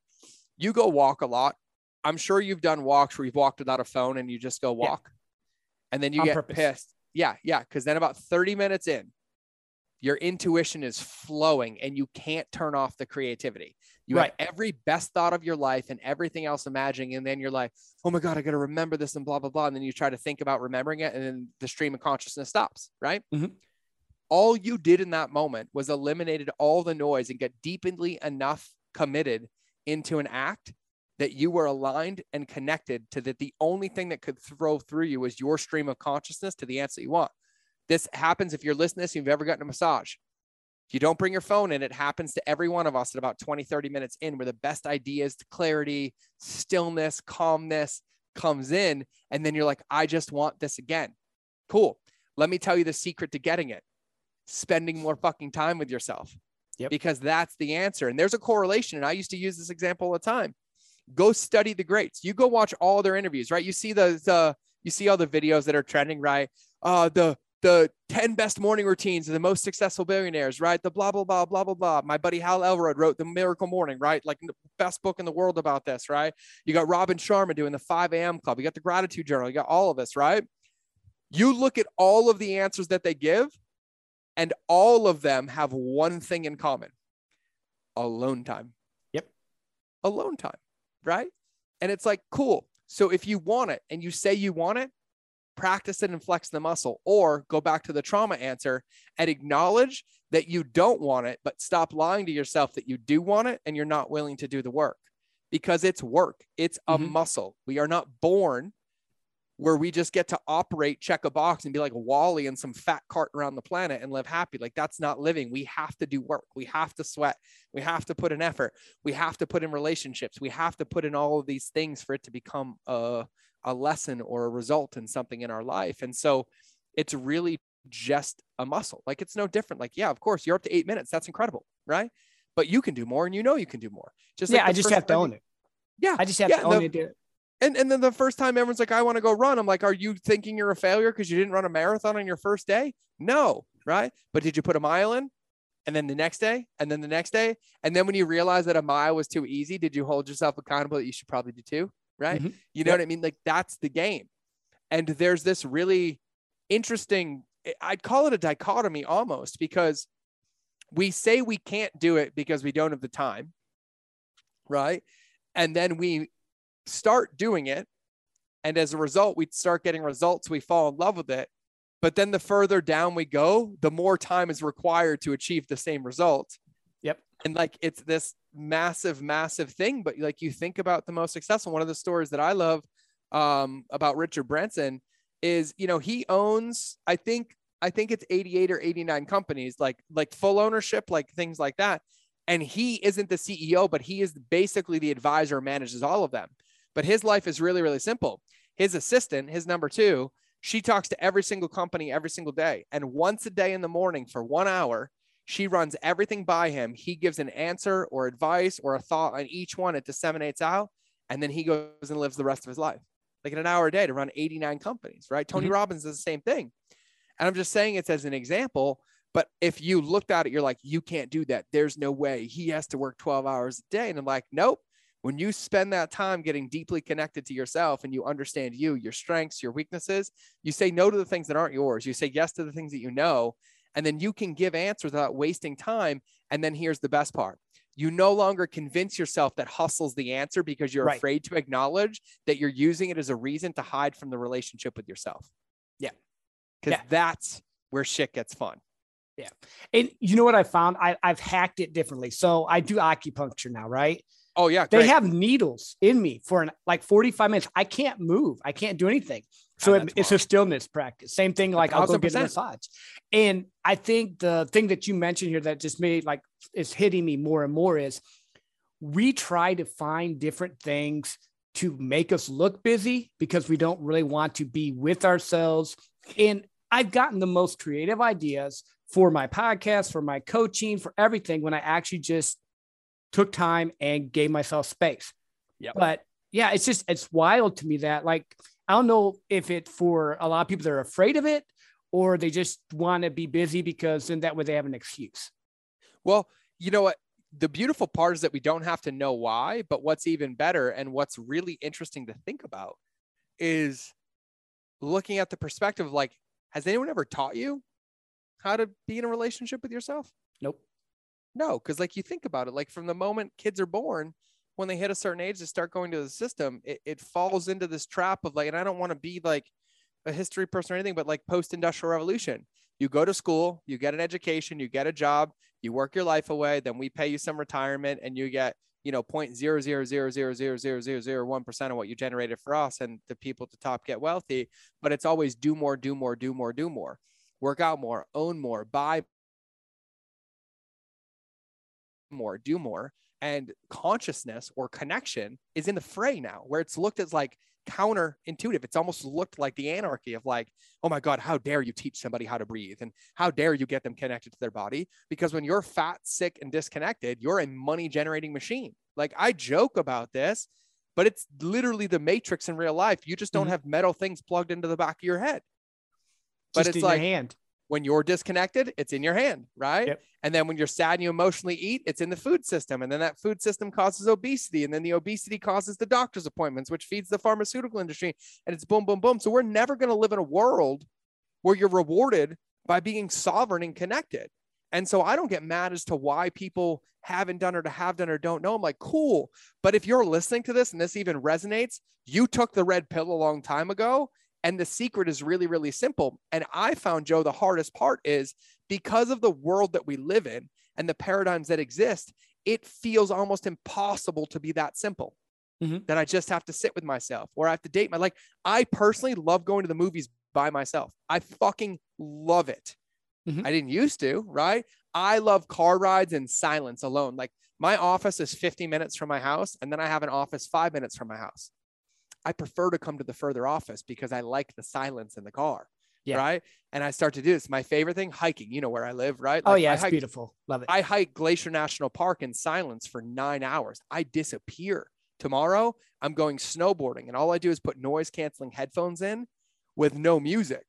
[SPEAKER 4] You go walk a lot. I'm sure you've done walks where you've walked without a phone and you just go walk. Yeah. And then you On get purpose. pissed. Yeah. Yeah. Cause then about 30 minutes in, your intuition is flowing and you can't turn off the creativity. You right. have every best thought of your life and everything else imagining. And then you're like, oh my God, I got to remember this and blah, blah, blah. And then you try to think about remembering it. And then the stream of consciousness stops. Right. Mm-hmm. All you did in that moment was eliminated all the noise and get deeply enough committed into an act that you were aligned and connected to that the only thing that could throw through you was your stream of consciousness to the answer you want. This happens if you're listening to this, you've ever gotten a massage. If you don't bring your phone in, it happens to every one of us at about 20, 30 minutes in, where the best ideas, clarity, stillness, calmness comes in. And then you're like, I just want this again. Cool. Let me tell you the secret to getting it spending more fucking time with yourself. Yep. Because that's the answer. And there's a correlation. And I used to use this example all the time. Go study the greats. You go watch all their interviews, right? You see the, the you see all the videos that are trending, right? Uh, the the 10 best morning routines of the most successful billionaires, right? The blah, blah, blah, blah, blah, blah. My buddy Hal Elrod wrote The Miracle Morning, right? Like the best book in the world about this, right? You got Robin Sharma doing the 5 a.m. club. You got the gratitude journal. You got all of this, right? You look at all of the answers that they give, and all of them have one thing in common alone time.
[SPEAKER 3] Yep.
[SPEAKER 4] Alone time, right? And it's like, cool. So if you want it and you say you want it, practice it and flex the muscle, or go back to the trauma answer and acknowledge that you don't want it, but stop lying to yourself that you do want it and you're not willing to do the work because it's work. It's a mm-hmm. muscle. We are not born where we just get to operate, check a box, and be like WALL-E in some fat cart around the planet and live happy. Like that's not living. We have to do work. We have to sweat. We have to put in effort. We have to put in relationships. We have to put in all of these things for it to become a, a lesson or a result in something in our life. And so it's really just a muscle. Like it's no different. Like, yeah, of course, you're up to eight minutes. That's incredible. Right. But you can do more and you know you can do more.
[SPEAKER 3] Just yeah, like I just have to own it.
[SPEAKER 4] Yeah.
[SPEAKER 3] I just have yeah, to own the, it.
[SPEAKER 4] And, and then the first time everyone's like, I want to go run. I'm like, are you thinking you're a failure because you didn't run a marathon on your first day? No. Right. But did you put a mile in? And then the next day, and then the next day. And then when you realize that a mile was too easy, did you hold yourself accountable that you should probably do two? right? Mm-hmm. You know yep. what I mean? Like that's the game. And there's this really interesting, I'd call it a dichotomy almost because we say we can't do it because we don't have the time, right? And then we start doing it. And as a result, we start getting results. We fall in love with it. But then the further down we go, the more time is required to achieve the same result.
[SPEAKER 3] Yep.
[SPEAKER 4] And like it's this massive, massive thing. But like you think about the most successful, one of the stories that I love um, about Richard Branson is, you know, he owns, I think, I think it's 88 or 89 companies, like like full ownership, like things like that. And he isn't the CEO, but he is basically the advisor, manages all of them. But his life is really, really simple. His assistant, his number two, she talks to every single company every single day. And once a day in the morning for one hour, she runs everything by him. He gives an answer or advice or a thought on each one. It disseminates out. And then he goes and lives the rest of his life, like in an hour a day to run 89 companies, right? Tony mm-hmm. Robbins does the same thing. And I'm just saying it's as an example. But if you looked at it, you're like, you can't do that. There's no way. He has to work 12 hours a day. And I'm like, nope. When you spend that time getting deeply connected to yourself and you understand you, your strengths, your weaknesses, you say no to the things that aren't yours. You say yes to the things that you know and then you can give answers without wasting time. And then here's the best part you no longer convince yourself that hustle's the answer because you're
[SPEAKER 3] Right.
[SPEAKER 4] afraid to acknowledge that you're using it as a reason to hide from the relationship with yourself.
[SPEAKER 3] Yeah.
[SPEAKER 4] Because
[SPEAKER 3] Yeah.
[SPEAKER 4] that's where shit gets fun. Yeah.
[SPEAKER 3] And you know what I found? I, I've hacked it differently. So I do acupuncture now, right?
[SPEAKER 4] Oh, yeah.
[SPEAKER 3] They
[SPEAKER 4] great.
[SPEAKER 3] have needles in me for an, like 45 minutes. I can't move. I can't do anything. So
[SPEAKER 4] Oh,
[SPEAKER 3] it- it's a stillness practice. Same thing. Like I'll go get a massage. And I think the thing that you mentioned here that just made like is hitting me more and more is we try to find different things to make us look busy because we don't really want to be with ourselves. And I've gotten the most creative ideas for my podcast, for my coaching, for everything when I actually just took time and gave myself space.
[SPEAKER 4] Yep.
[SPEAKER 3] But yeah, it's just it's wild to me that like I don't know if it for a lot of people they're afraid of it or they just want to be busy because then that way they have an excuse.
[SPEAKER 4] Well, you know what? The beautiful part is that we don't have to know why, but what's even better and what's really interesting to think about is looking at the perspective of like, has anyone ever taught you how to be in a relationship with yourself?
[SPEAKER 3] Nope.
[SPEAKER 4] No, because like you think about it, like from the moment kids are born, when they hit a certain age, they start going to the system, it, it falls into this trap of like, and I don't want to be like a history person or anything, but like post industrial revolution. You go to school, you get an education, you get a job, you work your life away, then we pay you some retirement and you get, you know, point zero zero zero zero zero zero zero zero one percent of what you generated for us and the people at the top get wealthy. But it's always do more, do more, do more, do more, work out more, own more, buy more, do more. And consciousness or connection is in the fray now, where it's looked as like counterintuitive. It's almost looked like the anarchy of like, oh my God, how dare you teach somebody how to breathe? And how dare you get them connected to their body? Because when you're fat, sick, and disconnected, you're a money generating machine. Like I joke about this, but it's literally the matrix in real life. You just don't
[SPEAKER 3] Mhm.
[SPEAKER 4] have metal things plugged into the back of your head. But
[SPEAKER 3] Just
[SPEAKER 4] it's
[SPEAKER 3] in
[SPEAKER 4] like
[SPEAKER 3] your hand.
[SPEAKER 4] When you're disconnected, it's in your hand, right?
[SPEAKER 3] Yep.
[SPEAKER 4] And then when you're sad and you emotionally eat, it's in the food system. And then that food system causes obesity. And then the obesity causes the doctor's appointments, which feeds the pharmaceutical industry. And it's boom, boom, boom. So we're never going to live in a world where you're rewarded by being sovereign and connected. And so I don't get mad as to why people haven't done or to have done or don't know. I'm like, cool. But if you're listening to this and this even resonates, you took the red pill a long time ago. And the secret is really, really simple. And I found, Joe, the hardest part is because of the world that we live in and the paradigms that exist, it feels almost impossible to be that simple.
[SPEAKER 3] Mhm.
[SPEAKER 4] That I just have to sit with myself or I have to date my like I personally love going to the movies by myself. I fucking love it.
[SPEAKER 3] Mhm.
[SPEAKER 4] I didn't used to, right? I love car rides in silence alone. Like my office is 50 minutes from my house, and then I have an office five minutes from my house. I prefer to come to the further office because I like the silence in the car.
[SPEAKER 3] Yeah.
[SPEAKER 4] Right. And I start to do this. My favorite thing, hiking. You know where I live, right?
[SPEAKER 3] oh yeah,
[SPEAKER 4] I
[SPEAKER 3] it's
[SPEAKER 4] hike-
[SPEAKER 3] beautiful. Love it.
[SPEAKER 4] I hike Glacier National Park in silence for nine hours. I disappear. Tomorrow, I'm going snowboarding, and all I do is put noise canceling headphones in with no music.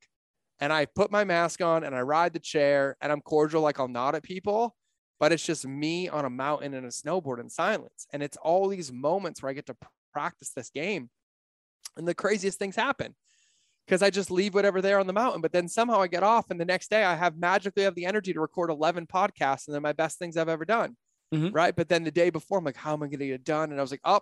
[SPEAKER 4] And I put my mask on and I ride the chair and I'm cordial, like I'll nod at people, but it's just me on a mountain and a snowboard in silence. And it's all these moments where I get to practice this game. And the craziest things happen because I just leave whatever there on the mountain. But then somehow I get off, and the next day I have magically have the energy to record 11 podcasts, and they're my best things I've ever done.
[SPEAKER 3] Mhm.
[SPEAKER 4] Right. But then the day before, I'm like, how am I going to get it done? And I was like, oh,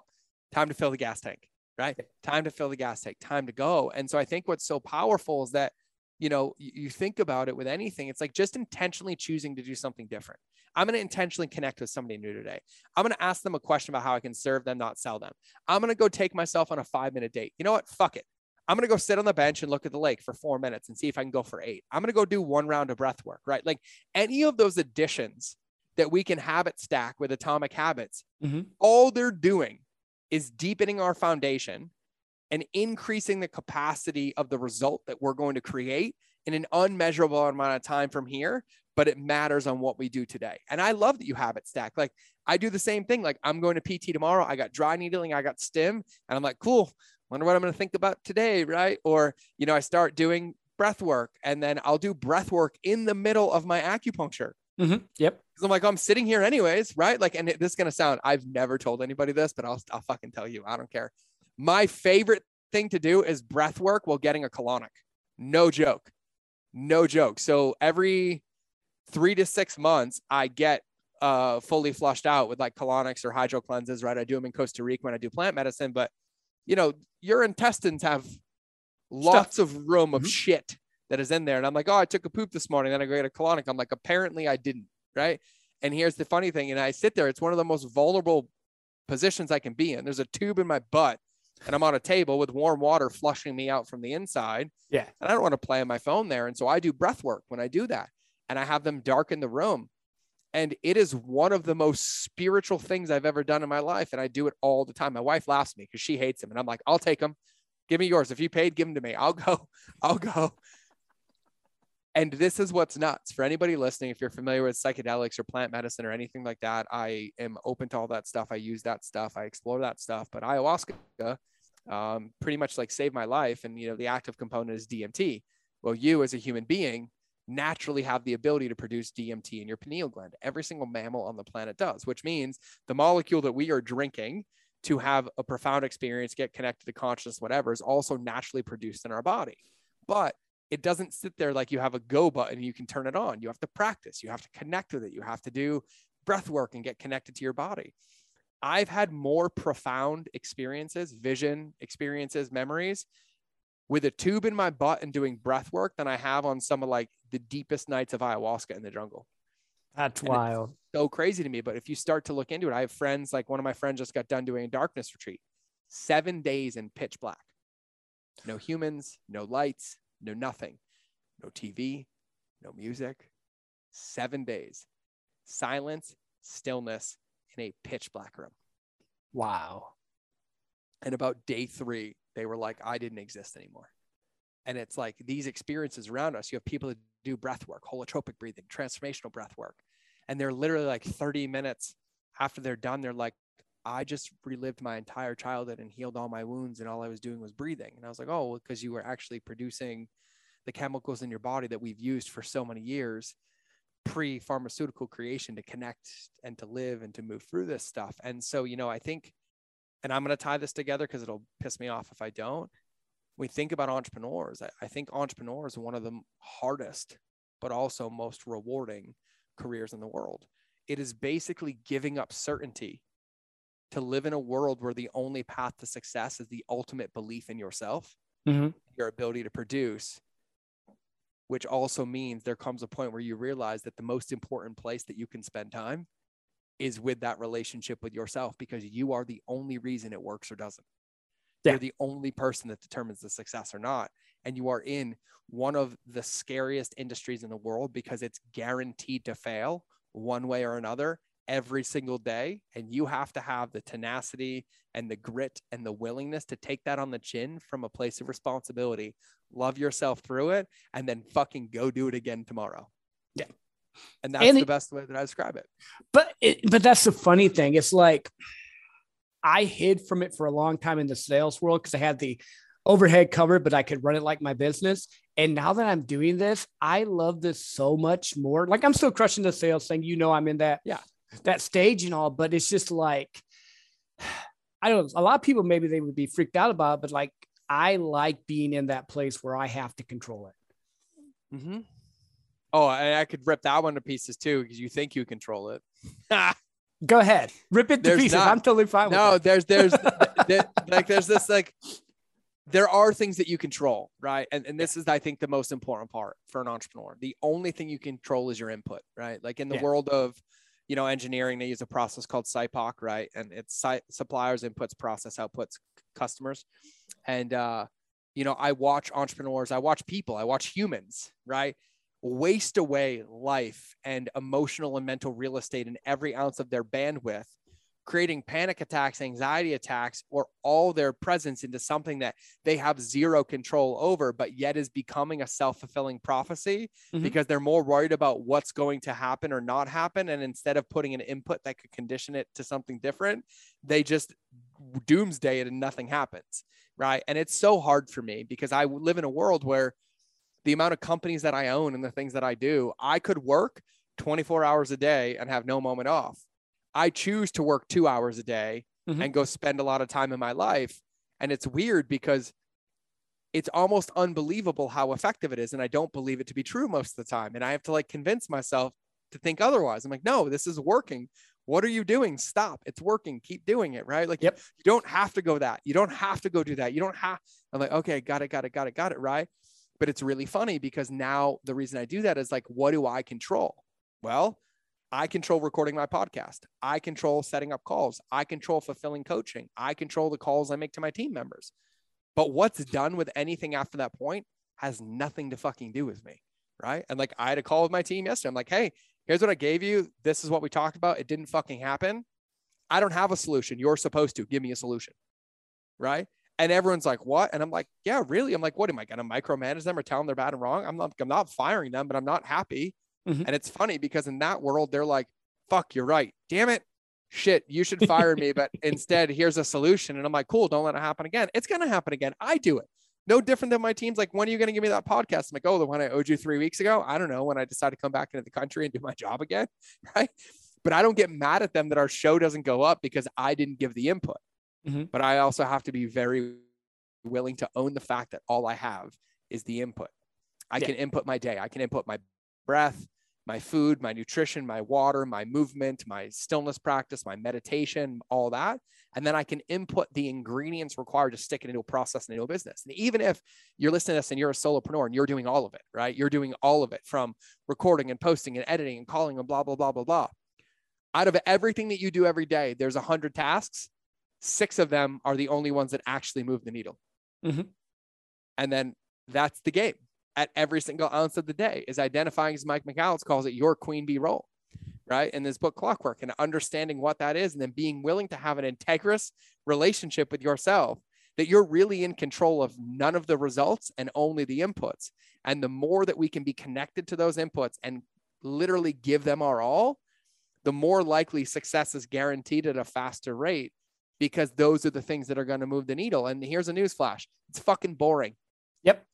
[SPEAKER 4] time to fill the gas tank. Right. Time to fill the gas tank, time to go. And so I think what's so powerful is that, you know, you, think about it with anything, it's like just intentionally choosing to do something different. I'm going to intentionally connect with somebody new today. I'm going to ask them a question about how I can serve them, not sell them. I'm going to go take myself on a five minute date. You know what? Fuck it. I'm going to go sit on the bench and look at the lake for four minutes and see if I can go for eight. I'm going to go do one round of breath work, right? Like any of those additions that we can habit stack with atomic habits,
[SPEAKER 3] Mhm.
[SPEAKER 4] all they're doing is deepening our foundation and increasing the capacity of the result that we're going to create in an unmeasurable amount of time from here. But it matters on what we do today. And I love that you have it stacked. Like I do the same thing. Like I'm going to PT tomorrow. I got dry needling, I got stim, and I'm like, cool. Wonder what I'm going to think about today, right? Or you know, I start doing breath work, and then I'll do breath work in the middle of my acupuncture.
[SPEAKER 3] mm-hmm. Yep.
[SPEAKER 4] Because I'm like, I'm sitting here anyways, right? Like, and it- this is gonna sound, I've never told anybody this, but I'll, I'll fucking tell you. I don't care. My favorite thing to do is breath work while getting a colonic. No joke. No joke. So every three to six months, I get uh, fully flushed out with like colonics or hydro cleanses, right? I do them in Costa Rica when I do plant medicine, but you know, your intestines have lots of room of
[SPEAKER 3] Mhm.
[SPEAKER 4] shit that is in there. And I'm like, oh, I took a poop this morning, then I go get a colonic. I'm like, apparently I didn't, right? And here's the funny thing, and I sit there, it's one of the most vulnerable positions I can be in. There's a tube in my butt, and I'm on a table with warm water flushing me out from the inside.
[SPEAKER 3] Yeah.
[SPEAKER 4] And I don't want to play on my phone there. And so I do breath work when I do that. And I have them darken the room. And it is one of the most spiritual things I've ever done in my life. And I do it all the time. My wife laughs at me because she hates them. And I'm like, I'll take them. Give me yours. If you paid, give them to me. I'll go. I'll go. And this is what's nuts for anybody listening. If you're familiar with psychedelics or plant medicine or anything like that, I am open to all that stuff. I use that stuff. I explore that stuff. But ayahuasca, um, pretty much like saved my life. And you know, the active component is DMT. Well, you as a human being naturally have the ability to produce DMT in your pineal gland. Every single mammal on the planet does, which means the molecule that we are drinking to have a profound experience, get connected to consciousness, whatever, is also naturally produced in our body. But it doesn't sit there like you have a go button you can turn it on. You have to practice, you have to connect with it, you have to do breath work and get connected to your body. I've had more profound experiences, vision experiences, memories with a tube in my butt and doing breath work than I have on some of like the deepest nights of ayahuasca in the jungle.
[SPEAKER 3] That's
[SPEAKER 4] And
[SPEAKER 3] wild.
[SPEAKER 4] So crazy to me. But if you start to look into it, I have friends like one of my friends just got done doing a darkness retreat, seven days in pitch black. No humans, no lights, no nothing, no TV, no music. Seven days, silence, stillness in a pitch black room.
[SPEAKER 3] Wow.
[SPEAKER 4] And about day three, they were like, I didn't exist anymore. And it's like these experiences around us. You have people that do breath work, holotropic breathing, transformational breath work. And they're literally like 30 minutes after they're done, they're like, I just relived my entire childhood and healed all my wounds. And all I was doing was breathing. And I was like, oh, because you were actually producing the chemicals in your body that we've used for so many years pre pharmaceutical creation to connect and to live and to move through this stuff. And so, you know, I think and I'm going to tie this together because it'll piss me off if I don't. We think about entrepreneurs. I, I think entrepreneurs are one of the hardest, but also most rewarding careers in the world. It is basically giving up certainty to live in a world where the only path to success is the ultimate belief in yourself,
[SPEAKER 3] Mhm.
[SPEAKER 4] your ability to produce, which also means there comes a point where you realize that the most important place that you can spend time is with that relationship with yourself because you are the only reason it works or doesn't.
[SPEAKER 3] Yeah.
[SPEAKER 4] You're the only person that determines the success or not. And you are in one of the scariest industries in the world because it's guaranteed to fail one way or another every single day. And you have to have the tenacity and the grit and the willingness to take that on the chin from a place of responsibility, love yourself through it, and then fucking go do it again tomorrow.
[SPEAKER 3] Yeah.
[SPEAKER 4] And that's
[SPEAKER 3] And
[SPEAKER 4] the
[SPEAKER 3] it-
[SPEAKER 4] best way that I describe it.
[SPEAKER 3] But it, but that's the funny thing. It's like I hid from it for a long time in the sales world because I had the overhead covered, but I could run it like my business. And now that I'm doing this, I love this so much more. Like I'm still crushing the sales thing. You know, I'm in that
[SPEAKER 4] Yeah.
[SPEAKER 3] That stage and all, but it's just like I don't know. A lot of people maybe they would be freaked out about, it, but like I like being in that place where I have to control it.
[SPEAKER 4] Mm-hmm. Oh, and I could rip that one to pieces too because you think you control it.
[SPEAKER 3] Go ahead, rip it to
[SPEAKER 4] There's
[SPEAKER 3] pieces.
[SPEAKER 4] not-
[SPEAKER 3] I'm totally fine with
[SPEAKER 4] no, there's there's th- like there's this like there are things that you control, right? And and this is I think the most important part for an entrepreneur. The only thing you control is your input, right? Like in the
[SPEAKER 3] Yeah.
[SPEAKER 4] world of you know engineering, they use a process called SIPOC, right? And it's si- suppliers, inputs, process, outputs, customers. And uh, you know, I watch entrepreneurs, I watch people, I watch humans, right? Waste away life and emotional and mental real estate in every ounce of their bandwidth creating panic attacks, anxiety attacks, or all their presence into something that they have zero control over, but yet is becoming a self fulfilling prophecy
[SPEAKER 3] Mhm.
[SPEAKER 4] because they're more worried about what's going to happen or not happen. And instead of putting an input that could condition it to something different, they just doomsday it and nothing happens. Right. And it's so hard for me because I live in a world where the amount of companies that I own and the things that I do, I could work 24 hours a day and have no moment off. I choose to work two hours a day
[SPEAKER 3] Mhm.
[SPEAKER 4] and go spend a lot of time in my life. And it's weird because it's almost unbelievable how effective it is. And I don't believe it to be true most of the time. And I have to like convince myself to think otherwise. I'm like, no, this is working. What are you doing? Stop. It's working. Keep doing it. Right. Like,
[SPEAKER 3] Yep.
[SPEAKER 4] you don't have to go that. You don't have to go do that. You don't have. I'm like, okay, got it, got it, got it, got it. Right. But it's really funny because now the reason I do that is like, what do I control? Well, I control recording my podcast. I control setting up calls. I control fulfilling coaching. I control the calls I make to my team members. But what's done with anything after that point has nothing to fucking do with me. Right. And like I had a call with my team yesterday. I'm like, hey, here's what I gave you. This is what we talked about. It didn't fucking happen. I don't have a solution. You're supposed to give me a solution. Right. And everyone's like, what? And I'm like, yeah, really? I'm like, what am I going to micromanage them or tell them they're bad and wrong? I'm not, I'm not firing them, but I'm not happy.
[SPEAKER 3] Mhm.
[SPEAKER 4] And it's funny because in that world, they're like, fuck, you're right. Damn it. Shit, you should fire me. But instead, here's a solution. And I'm like, cool, don't let it happen again. It's going to happen again. I do it. No different than my team's like, when are you going to give me that podcast? I'm like, oh, the one I owed you three weeks ago. I don't know when I decide to come back into the country and do my job again. Right. But I don't get mad at them that our show doesn't go up because I didn't give the input.
[SPEAKER 3] Mhm.
[SPEAKER 4] But I also have to be very willing to own the fact that all I have is the input. I
[SPEAKER 3] Yeah.
[SPEAKER 4] can input my day. I can input my breath, my food, my nutrition, my water, my movement, my stillness practice, my meditation, all that. And then I can input the ingredients required to stick it into a process and into a business. And even if you're listening to this and you're a solopreneur and you're doing all of it, right? You're doing all of it from recording and posting and editing and calling and blah, blah, blah, blah, blah. Out of everything that you do every day, there's a hundred tasks. Six of them are the only ones that actually move the needle.
[SPEAKER 3] Mhm.
[SPEAKER 4] And then that's the game at every single ounce of the day is identifying, as Mike Michalowicz calls it, your queen bee role, right? In this book, Clockwork, and understanding what that is, and then being willing to have an integrous relationship with yourself that you're really in control of none of the results and only the inputs. And the more that we can be connected to those inputs and literally give them our all, the more likely success is guaranteed at a faster rate because those are the things that are going to move the needle. And here's a news flash it's fucking boring.
[SPEAKER 3] Yep.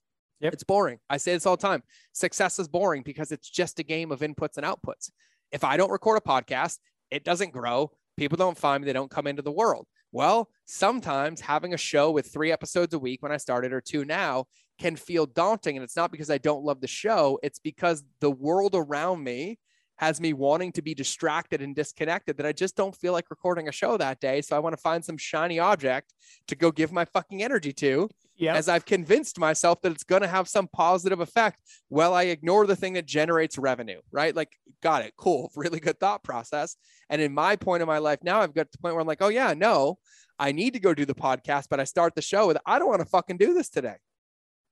[SPEAKER 3] Yep.
[SPEAKER 4] It's boring. I say this all the time. Success is boring because it's just a game of inputs and outputs. If I don't record a podcast, it doesn't grow. People don't find me, they don't come into the world. Well, sometimes having a show with three episodes a week when I started or two now can feel daunting. And it's not because I don't love the show, it's because the world around me has me wanting to be distracted and disconnected that I just don't feel like recording a show that day. So I want to find some shiny object to go give my fucking energy to
[SPEAKER 3] Yeah.
[SPEAKER 4] as I've convinced myself that it's going to have some positive effect while I ignore the thing that generates revenue, right? Like, got it. Cool. Really good thought process. And in my point of my life now, I've got to the point where I'm like, oh, yeah, no, I need to go do the podcast, but I start the show with, I don't want to fucking do this today.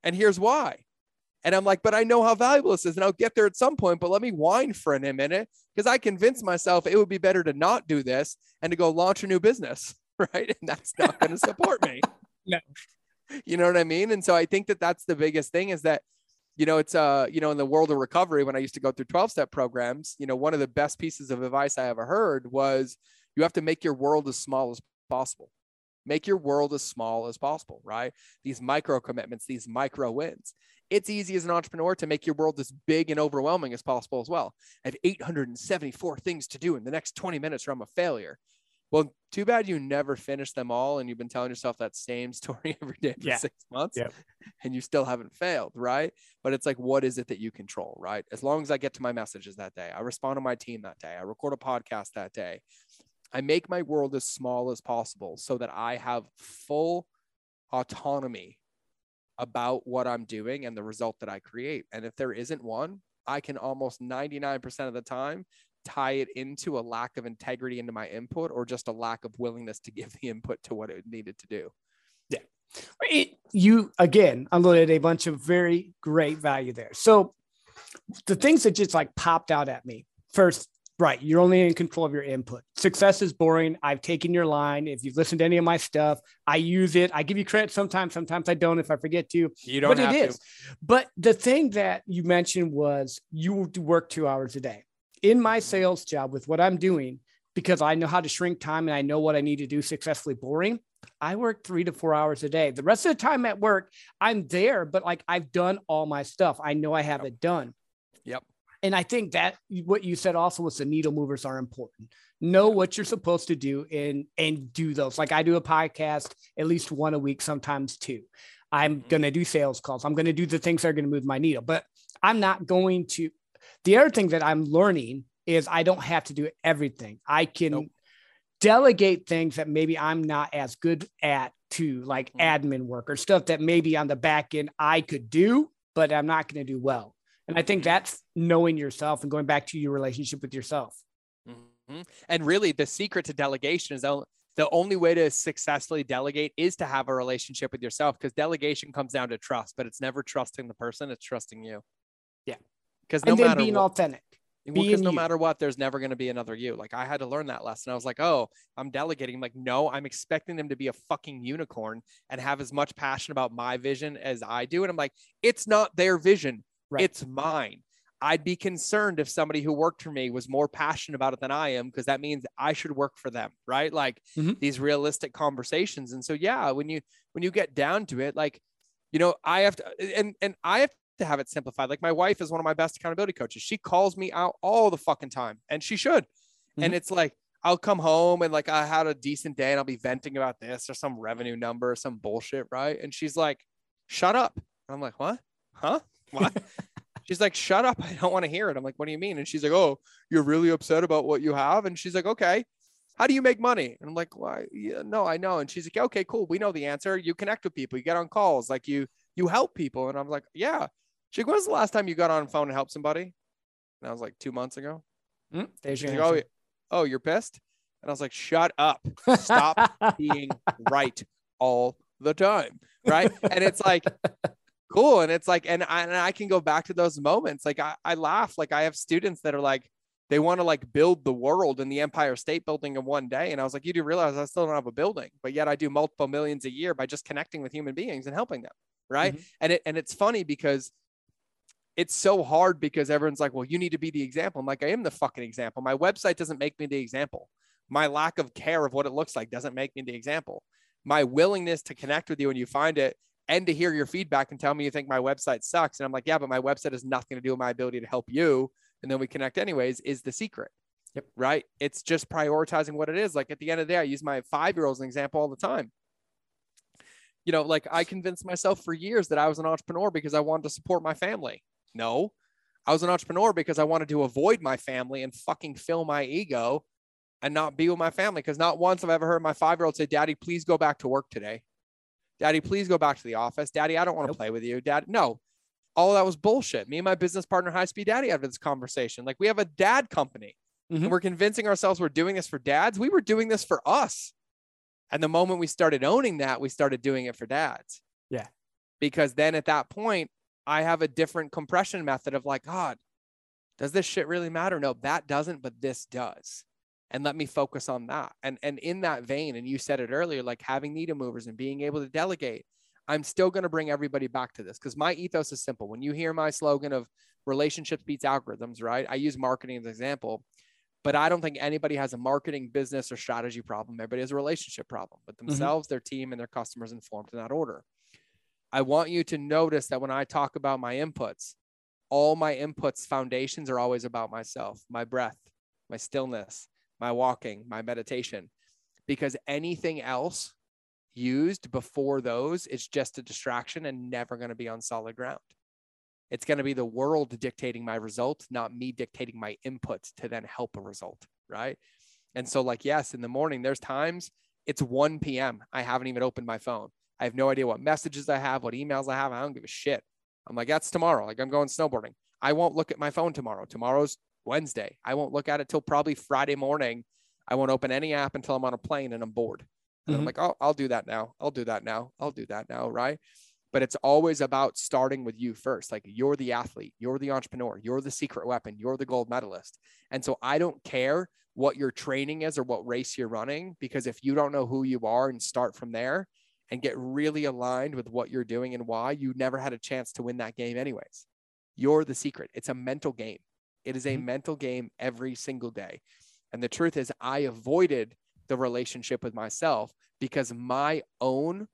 [SPEAKER 4] And here's why. And I'm like, but I know how valuable this is, and I'll get there at some point. But let me whine for a minute because I convinced myself it would be better to not do this and to go launch a new business, right? And that's not going to support me.
[SPEAKER 3] No.
[SPEAKER 4] You know what I mean? And so I think that that's the biggest thing is that, you know, it's uh, you know, in the world of recovery, when I used to go through 12 step programs, you know, one of the best pieces of advice I ever heard was you have to make your world as small as possible. Make your world as small as possible, right? These micro commitments, these micro wins. It's easy as an entrepreneur to make your world as big and overwhelming as possible as well. I have 874 things to do in the next 20 minutes or I'm a failure. Well, too bad you never finished them all and you've been telling yourself that same story every day for
[SPEAKER 3] Yeah.
[SPEAKER 4] six months
[SPEAKER 3] Yep.
[SPEAKER 4] and you still haven't failed, right? But it's like, what is it that you control, right? As long as I get to my messages that day, I respond to my team that day, I record a podcast that day, I make my world as small as possible so that I have full autonomy about what I'm doing and the result that I create. And if there isn't one, I can almost 99% of the time tie it into a lack of integrity into my input or just a lack of willingness to give the input to what it needed to do. Yeah.
[SPEAKER 3] It, you again unloaded a bunch of very great value there. So the things that just like popped out at me first, right? You're only in control of your input. Success is boring. I've taken your line. If you've listened to any of my stuff, I use it. I give you credit sometimes. Sometimes I don't if I forget to.
[SPEAKER 4] You don't
[SPEAKER 3] but
[SPEAKER 4] have
[SPEAKER 3] it
[SPEAKER 4] to.
[SPEAKER 3] But the thing that you mentioned was you work two hours a day. In my sales job with what I'm doing, because I know how to shrink time and I know what I need to do successfully boring, I work three to four hours a day. The rest of the time at work, I'm there, but like I've done all my stuff. I know I have
[SPEAKER 4] Yep.
[SPEAKER 3] it done.
[SPEAKER 4] Yep.
[SPEAKER 3] And I think that what you said also was the needle movers are important. Know what you're supposed to do and and do those. Like I do a podcast at least one a week, sometimes two. I'm
[SPEAKER 4] Mhm.
[SPEAKER 3] going to do sales calls. I'm going to do the things that are going to move my needle, but I'm not going to. The other thing that I'm learning is I don't have to do everything. I can
[SPEAKER 4] Nope.
[SPEAKER 3] delegate things that maybe I'm not as good at to like
[SPEAKER 4] Mhm.
[SPEAKER 3] admin work or stuff that maybe on the back end I could do, but I'm not going to do well. And I think that's knowing yourself and going back to your relationship with yourself.
[SPEAKER 4] Mhm. And really, the secret to delegation is the the only way to successfully delegate is to have a relationship with yourself because delegation comes down to trust, but it's never trusting the person, it's trusting you.
[SPEAKER 3] Yeah.
[SPEAKER 4] Because no matter
[SPEAKER 3] being
[SPEAKER 4] what,
[SPEAKER 3] authentic.
[SPEAKER 4] because no
[SPEAKER 3] you.
[SPEAKER 4] matter what, there's never going to be another you. Like I had to learn that lesson. I was like, oh, I'm delegating. I'm like, no, I'm expecting them to be a fucking unicorn and have as much passion about my vision as I do. And I'm like, it's not their vision,
[SPEAKER 3] Right.
[SPEAKER 4] it's mine. I'd be concerned if somebody who worked for me was more passionate about it than I am, because that means I should work for them, right? Like
[SPEAKER 3] Mhm.
[SPEAKER 4] these realistic conversations. And so, yeah, when you when you get down to it, like, you know, I have to, and and I have to have it simplified. Like my wife is one of my best accountability coaches. She calls me out all the fucking time, and she should. And
[SPEAKER 3] Mhm.
[SPEAKER 4] it's like I'll come home and like I had a decent day, and I'll be venting about this or some revenue number or some bullshit, right? And she's like, "Shut up." And I'm like, "What? Huh? What?" she's like, "Shut up! I don't want to hear it." I'm like, "What do you mean?" And she's like, "Oh, you're really upset about what you have." And she's like, "Okay." How do you make money? And I'm like, why? Yeah, no, I know. And she's like, okay, cool. We know the answer. You connect with people. You get on calls. Like you, you help people. And I'm like, yeah. She like, when's the last time you got on the phone and helped somebody? And I was like, two months ago.
[SPEAKER 3] Mm, There's
[SPEAKER 4] She's
[SPEAKER 3] your
[SPEAKER 4] like, oh, oh, you're pissed? And I was like, shut up. Stop being right all the time. Right. And it's like, cool. And it's like, and I, and I can go back to those moments. Like I, I laugh. Like I have students that are like, they want to like build the world and the Empire State Building in one day. And I was like, you do realize I still don't have a building, but yet I do multiple millions a year by just connecting with human beings and helping them. Right.
[SPEAKER 3] Mhm.
[SPEAKER 4] And it, and it's funny because it's so hard because everyone's like, well, you need to be the example. I'm like, I am the fucking example. My website doesn't make me the example. My lack of care of what it looks like doesn't make me the example. My willingness to connect with you when you find it and to hear your feedback and tell me you think my website sucks. And I'm like, yeah, but my website has nothing to do with my ability to help you. And then we connect anyways, is the secret.
[SPEAKER 3] Yep.
[SPEAKER 4] Right. It's just prioritizing what it is. Like at the end of the day, I use my five year old as an example all the time. You know, like I convinced myself for years that I was an entrepreneur because I wanted to support my family. No, I was an entrepreneur because I wanted to avoid my family and fucking fill my ego and not be with my family. Because not once have I ever heard my five year old say, Daddy, please go back to work today. Daddy, please go back to the office. Daddy, I don't want to
[SPEAKER 3] Nope.
[SPEAKER 4] play with you. Dad, no. All that was bullshit. Me and my business partner, High Speed Daddy, had this conversation. Like, we have a dad company
[SPEAKER 3] Mhm.
[SPEAKER 4] and we're convincing ourselves we're doing this for dads. We were doing this for us. And the moment we started owning that, we started doing it for dads.
[SPEAKER 3] Yeah.
[SPEAKER 4] Because then at that point, I have a different compression method of like, God, does this shit really matter? No, that doesn't, but this does. And let me focus on that. And and in that vein, and you said it earlier, like having needle movers and being able to delegate, I'm still going to bring everybody back to this because my ethos is simple. When you hear my slogan of relationships beats algorithms, right? I use marketing as an example, but I don't think anybody has a marketing, business, or strategy problem. Everybody has a relationship problem with mm-hmm. themselves, their team, and their customers informed in that order. I want you to notice that when I talk about my inputs, all my inputs foundations are always about myself, my breath, my stillness, my walking, my meditation, because anything else used before those is just a distraction and never going to be on solid ground. It's going to be the world dictating my result, not me dictating my input to then help a result. Right. And so, like, yes, in the morning, there's times it's 1 p.m. I haven't even opened my phone. I have no idea what messages I have, what emails I have. I don't give a shit. I'm like, that's tomorrow. Like, I'm going snowboarding. I won't look at my phone tomorrow. Tomorrow's Wednesday. I won't look at it till probably Friday morning. I won't open any app until I'm on a plane and I'm bored. And I'm
[SPEAKER 3] Mhm.
[SPEAKER 4] like, oh, I'll do that now. I'll do that now. I'll do that now. Right. But it's always about starting with you first. Like you're the athlete, you're the entrepreneur, you're the secret weapon, you're the gold medalist. And so I don't care what your training is or what race you're running, because if you don't know who you are and start from there and get really aligned with what you're doing and why, you never had a chance to win that game, anyways. You're the secret. It's a mental game. It is a
[SPEAKER 3] Mhm.
[SPEAKER 4] mental game every single day. And the truth is, I avoided the relationship with myself because my own,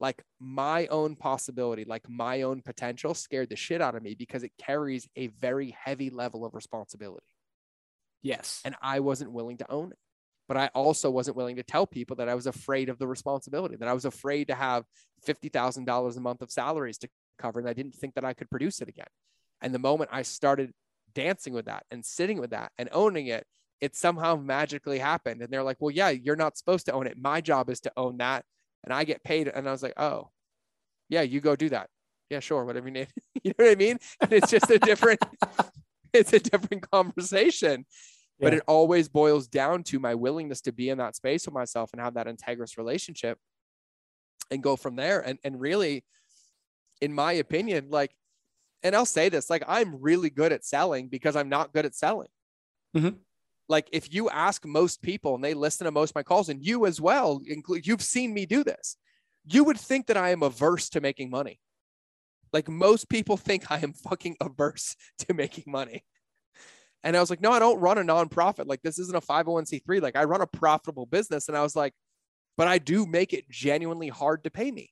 [SPEAKER 4] like my own possibility, like my own potential scared the shit out of me because it carries a very heavy level of responsibility.
[SPEAKER 3] Yes.
[SPEAKER 4] And I wasn't willing to own it. but I also wasn't willing to tell people that I was afraid of the responsibility, that I was afraid to have $50,000 a month of salaries to cover. And I didn't think that I could produce it again. And the moment I started dancing with that and sitting with that and owning it, it somehow magically happened. And they're like, well, yeah, you're not supposed to own it. My job is to own that. And I get paid. And I was like, oh, yeah, you go do that. Yeah, sure. Whatever you need. you know what I mean? And it's just a different, it's a different conversation. Yeah. But it always boils down to my willingness to be in that space with myself and have that integrous relationship and go from there. And, and really, in my opinion, like, and I'll say this, like, I'm really good at selling because I'm not good at selling. Mm-hmm. Like, if you ask most people and they listen to most of my calls, and you as well, include, you've seen me do this, you would think that I am averse to making money. Like, most people think I am fucking averse to making money. And I was like, no, I don't run a nonprofit. Like, this isn't a 501c3. Like, I run a profitable business. And I was like, but I do make it genuinely hard to pay me.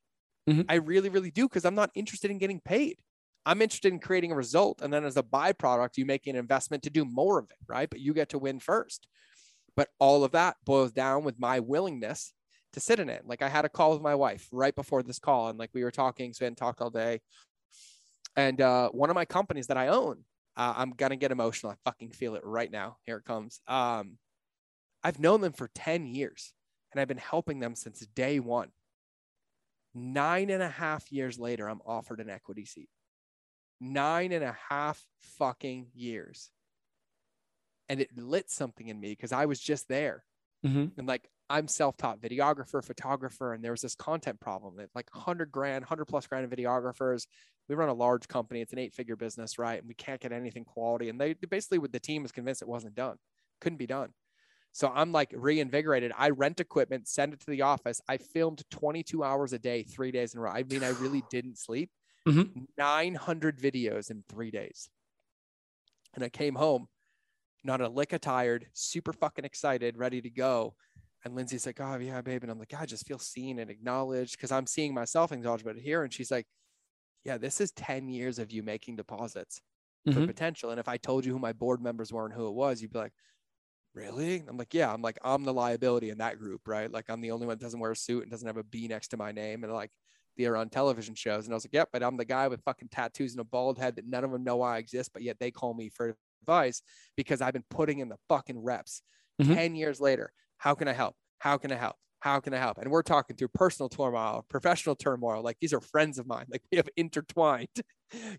[SPEAKER 4] Mm-hmm. I really, really do because I'm not interested in getting paid. I'm interested in creating a result. And then as a byproduct, you make an investment to do more of it, right? But you get to win first. But all of that boils down with my willingness to sit in it. Like I had a call with my wife right before this call, and like we were talking, so we hadn't talked all day. And uh, one of my companies that I own, uh, I'm gonna get emotional. I fucking feel it right now. Here it comes. Um, I've known them for 10 years and I've been helping them since day one. Nine and a half years later, I'm offered an equity seat. Nine and a half fucking years. And it lit something in me because I was just there. Mm-hmm. And like, I'm self-taught videographer, photographer, and there was this content problem that like 100 grand, 100 plus grand of videographers. We run a large company. It's an eight-figure business, right? And we can't get anything quality. And they basically, with the team, was convinced it wasn't done, couldn't be done. So I'm like reinvigorated. I rent equipment, send it to the office. I filmed 22 hours a day, three days in a row. I mean, I really didn't sleep. Mm-hmm. 900 videos in three days. And I came home, not a lick of tired, super fucking excited, ready to go. And Lindsay's like, oh, yeah, babe. And I'm like, I just feel seen and acknowledged because I'm seeing myself acknowledged but here. And she's like, yeah, this is 10 years of you making deposits mm-hmm. for potential. And if I told you who my board members were and who it was, you'd be like, really? I'm like, yeah, I'm like, I'm the liability in that group, right? Like, I'm the only one that doesn't wear a suit and doesn't have a B next to my name. And like, they're on television shows. And I was like, yep, but I'm the guy with fucking tattoos and a bald head that none of them know I exist, but yet they call me for advice because I've been putting in the fucking reps. Mm-hmm. 10 years later, how can I help? How can I help? How can I help? And we're talking through personal turmoil, professional turmoil. Like these are friends of mine. Like we have intertwined,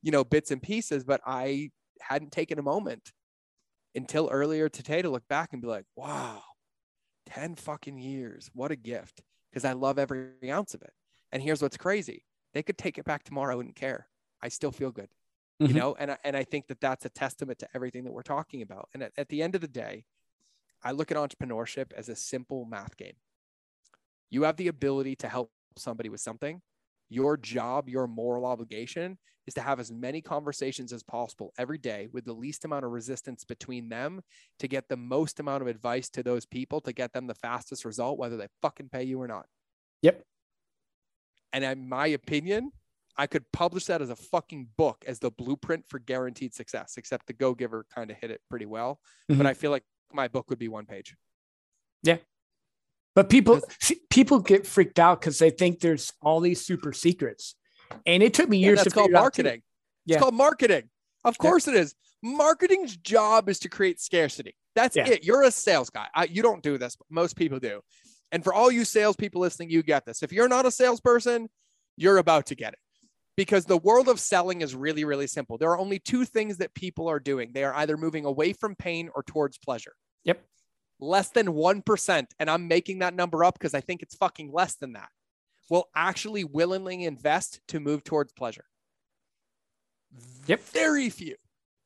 [SPEAKER 4] you know, bits and pieces, but I hadn't taken a moment until earlier today to look back and be like, wow, 10 fucking years. What a gift. Because I love every ounce of it. And here's what's crazy they could take it back tomorrow. I wouldn't care. I still feel good. Mm-hmm. You know, and, I, and I think that that's a testament to everything that we're talking about. And at, at the end of the day, I look at entrepreneurship as a simple math game. You have the ability to help somebody with something. Your job, your moral obligation is to have as many conversations as possible every day with the least amount of resistance between them to get the most amount of advice to those people to get them the fastest result, whether they fucking pay you or not.
[SPEAKER 3] Yep.
[SPEAKER 4] And in my opinion, I could publish that as a fucking book as the blueprint for guaranteed success, except the Go Giver kind of hit it pretty well. Mm-hmm. But I feel like my book would be one page.
[SPEAKER 3] Yeah. But people people get freaked out because they think there's all these super secrets. And it took me years yeah,
[SPEAKER 4] to call marketing. Yeah. It's called marketing. Of course yeah. it is. Marketing's job is to create scarcity. That's yeah. it. You're a sales guy. I, you don't do this, but most people do. And for all you salespeople listening, you get this. If you're not a salesperson, you're about to get it because the world of selling is really, really simple. There are only two things that people are doing they are either moving away from pain or towards pleasure.
[SPEAKER 3] Yep.
[SPEAKER 4] Less than 1%. And I'm making that number up because I think it's fucking less than that will actually willingly invest to move towards pleasure.
[SPEAKER 3] Yep.
[SPEAKER 4] Very few,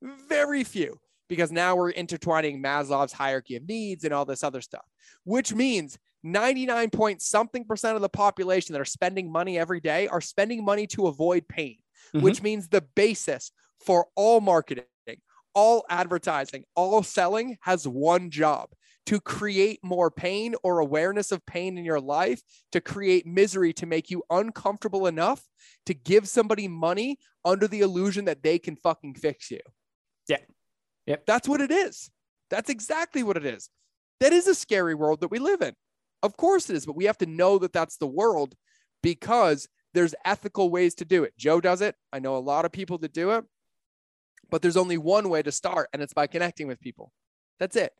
[SPEAKER 4] very few, because now we're intertwining Maslow's hierarchy of needs and all this other stuff, which means 99 point something percent of the population that are spending money every day are spending money to avoid pain, mm-hmm. which means the basis for all marketing, all advertising, all selling has one job to create more pain or awareness of pain in your life, to create misery, to make you uncomfortable enough to give somebody money under the illusion that they can fucking fix you.
[SPEAKER 3] Yeah. Yep.
[SPEAKER 4] That's what it is. That's exactly what it is. That is a scary world that we live in. Of course it is, but we have to know that that's the world because there's ethical ways to do it. Joe does it. I know a lot of people that do it, but there's only one way to start, and it's by connecting with people. That's it.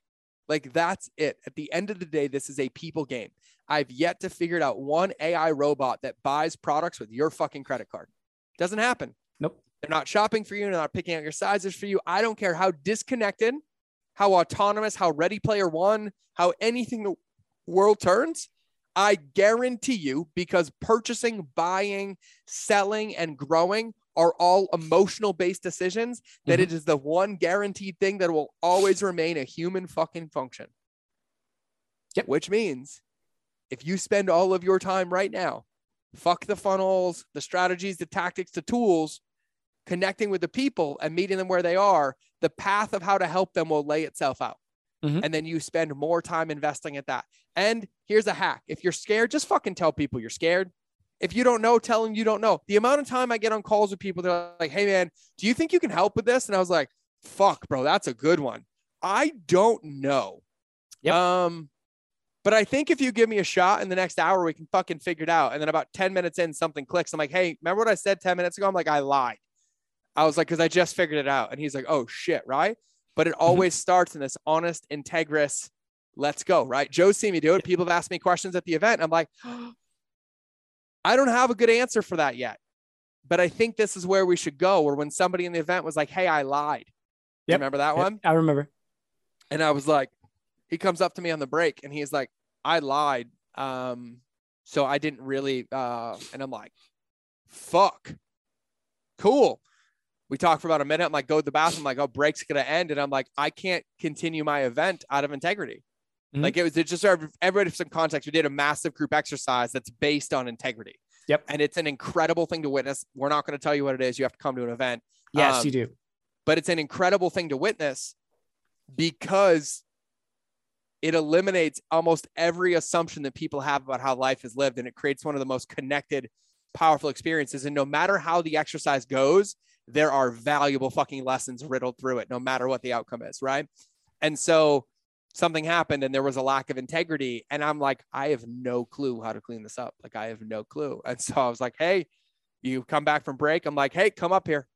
[SPEAKER 4] Like, that's it. At the end of the day, this is a people game. I've yet to figure out one AI robot that buys products with your fucking credit card. Doesn't happen.
[SPEAKER 3] Nope.
[SPEAKER 4] They're not shopping for you. They're not picking out your sizes for you. I don't care how disconnected, how autonomous, how Ready Player One, how anything world turns. I guarantee you, because purchasing, buying, selling, and growing are all emotional based decisions, that
[SPEAKER 3] Mhm.
[SPEAKER 4] it is the one guaranteed thing that will always remain a human fucking function.
[SPEAKER 3] Yep.
[SPEAKER 4] Which means if you spend all of your time right now, fuck the funnels, the strategies, the tactics, the tools, connecting with the people and meeting them where they are, the path of how to help them will lay itself out.
[SPEAKER 3] Mhm.
[SPEAKER 4] And then you spend more time investing at that. And here's a hack if you're scared, just fucking tell people you're scared. If you don't know, tell them you don't know. The amount of time I get on calls with people, they're like, hey, man, do you think you can help with this? And I was like, fuck, bro, that's a good one. I don't know.
[SPEAKER 3] Yep.
[SPEAKER 4] Um, but I think if you give me a shot in the next hour, we can fucking figure it out. And then about 10 minutes in, something clicks. I'm like, hey, remember what I said 10 minutes ago? I'm like, I lied. I was like, because I just figured it out. And he's like, oh shit, right? But it always starts in this honest, integrous, let's go, right? Joe's seen me do it. People have asked me questions at the event. I'm like, I don't have a good answer for that yet. But I think this is where we should go. Or when somebody in the event was like, hey, I lied. You Remember that
[SPEAKER 3] Yep,
[SPEAKER 4] one?
[SPEAKER 3] I remember.
[SPEAKER 4] And I was like, he comes up to me on the break and he's like, I lied. Um, so I didn't really, uh, and I'm like, fuck, cool. We talked for about a minute. I'm like, go to the bathroom. I'm like, oh, break's gonna end, and I'm like, I can't continue my event out of integrity.
[SPEAKER 3] Mhm.
[SPEAKER 4] Like it was it just everybody for some context. We did a massive group exercise that's based on integrity.
[SPEAKER 3] Yep.
[SPEAKER 4] And it's an incredible thing to witness. We're not going to tell you what it is. You have to come to an event
[SPEAKER 3] Yes,
[SPEAKER 4] Um,
[SPEAKER 3] you do.
[SPEAKER 4] but it's an incredible thing to witness because it eliminates almost every assumption that people have about how life is lived and it creates one of the most connected powerful experiences and no matter how the exercise goes there are valuable fucking lessons riddled through it no matter what the outcome is right? And so something happened and there was a lack of integrity and i'm like i have no clue how to clean this up. Like i have no clue. And so i was like hey you come back from break? I'm like hey come up here.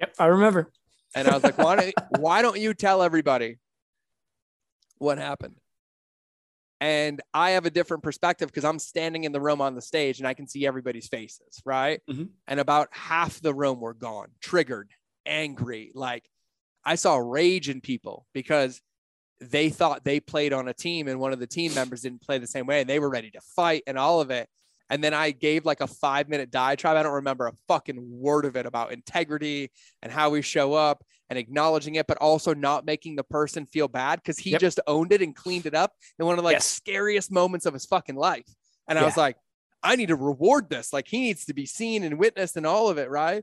[SPEAKER 3] Yep, I remember.
[SPEAKER 4] and I was like, why don't, why don't you tell everybody what happened? And I have a different perspective because I'm standing in the room on the stage and I can see everybody's faces, right?
[SPEAKER 3] Mhm.
[SPEAKER 4] And about half the room were gone, triggered, angry. Like I saw rage in people because they thought they played on a team and one of the team members didn't play the same way and they were ready to fight and all of it. And then I gave like a five minute diatribe. I don't remember a fucking word of it about integrity and how we show up and acknowledging it, but also not making the person feel bad because he
[SPEAKER 3] Yep.
[SPEAKER 4] just owned it and cleaned it up in one of the like
[SPEAKER 3] Yes.
[SPEAKER 4] scariest moments of his fucking life. And I was like, I need to reward this. Like he needs to be seen and witnessed and all of it, right?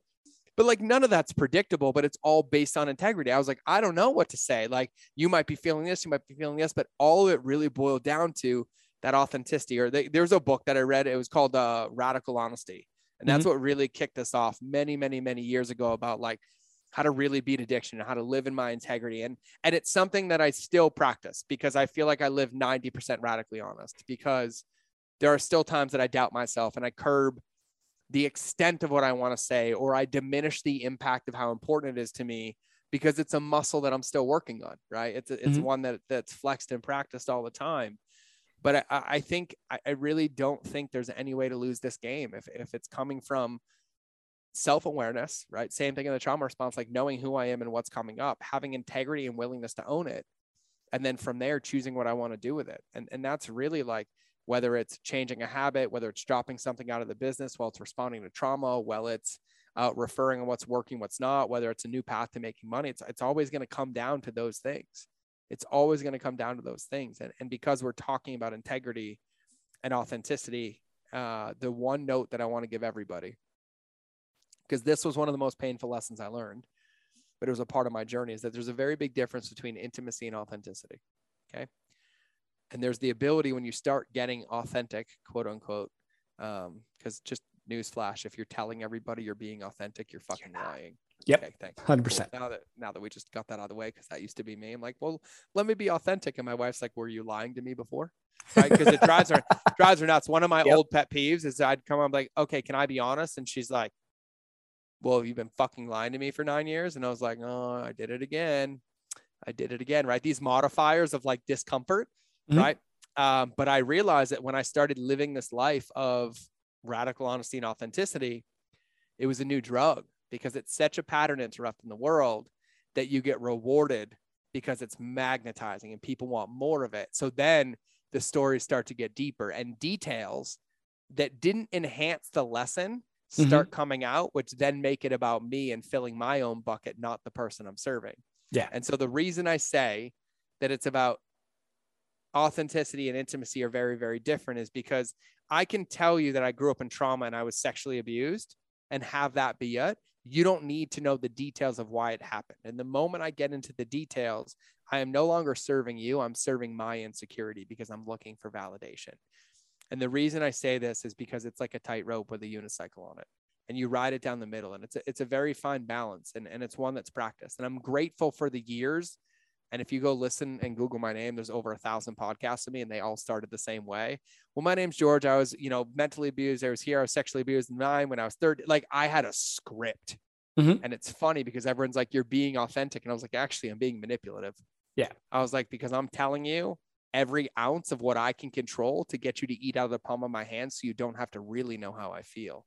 [SPEAKER 4] But like none of that's predictable, but it's all based on integrity. I was like, I don't know what to say. Like you might be feeling this, you might be feeling this, but all of it really boiled down to that authenticity. Or they, there's a book that I read. It was called uh, Radical Honesty, and that's what really kicked us off many, many, many years ago about like how to really beat addiction and how to live in my integrity. And and it's something that I still practice because I feel like I live 90% radically honest because there are still times that I doubt myself and I curb the extent of what I want to say, or I diminish the impact of how important it is to me because it's a muscle that I'm still working on, right? It's a, it's
[SPEAKER 3] Mhm.
[SPEAKER 4] one that that's flexed and practiced all the time. But I, I think I, really don't think there's any way to lose this game if if it's coming from self-awareness, right? Same thing in the trauma response, like knowing who I am and what's coming up, having integrity and willingness to own it. And then from there, choosing what I want to do with it. And, and that's really like whether it's changing a habit, whether it's dropping something out of the business while it's responding to trauma, while it's uh, referring on what's working, what's not, whether it's a new path to making money, it's, it's always going to come down to those things. It's always going to come down to those things. And, and because we're talking about integrity and authenticity, uh, the one note that I want to give everybody, because this was one of the most painful lessons I learned, but it was a part of my journey, is that there's a very big difference between intimacy and authenticity. Okay. And there's the ability when you start getting authentic, quote unquote, because just Newsflash: If you're telling everybody you're being authentic, you're fucking lying.
[SPEAKER 3] Yep.
[SPEAKER 4] Okay, thanks.
[SPEAKER 3] 100%.
[SPEAKER 4] Cool. Now that now that we just got that out of the way, because that used to be me, I'm like, well, let me be authentic. And my wife's like, were you lying to me before? Right? Because it drives her drives her nuts. One of my
[SPEAKER 3] Yep.
[SPEAKER 4] old pet peeves is I'd come, I'm like, okay, can I be honest? And she's like, well, you've been fucking lying to me for nine years. And I was like, oh, I did it again. I did it again. Right? These modifiers of like discomfort,
[SPEAKER 3] Mhm.
[SPEAKER 4] right? Um, but I realized that when I started living this life of radical honesty and authenticity, it was a new drug because it's such a pattern interrupt in the world that you get rewarded because it's magnetizing and people want more of it. So then the stories start to get deeper and details that didn't enhance the lesson mm-hmm. start coming out, which then make it about me and filling my own bucket, not the person I'm serving.
[SPEAKER 3] Yeah.
[SPEAKER 4] And so the reason I say that it's about authenticity and intimacy are very, very different is because I can tell you that I grew up in trauma and I was sexually abused and have that be it. You don't need to know the details of why it happened. And the moment I get into the details, I am no longer serving you. I'm serving my insecurity because I'm looking for validation. And the reason I say this is because it's like a tightrope with a unicycle on it. And you ride it down the middle. And it's a, it's a very fine balance. And, and it's one that's practiced. And I'm grateful for the years. And if you go listen and Google my name, there's over a thousand podcasts of me, and they all started the same way. Well, my name's George. I was, you know, mentally abused. I was here. I was sexually abused nine when I was 30. Like I had a script.
[SPEAKER 3] Mhm.
[SPEAKER 4] And it's funny because everyone's like, you're being authentic. And I was like, actually, I'm being manipulative.
[SPEAKER 3] Yeah.
[SPEAKER 4] I was like, because I'm telling you every ounce of what I can control to get you to eat out of the palm of my hand so you don't have to really know how I feel.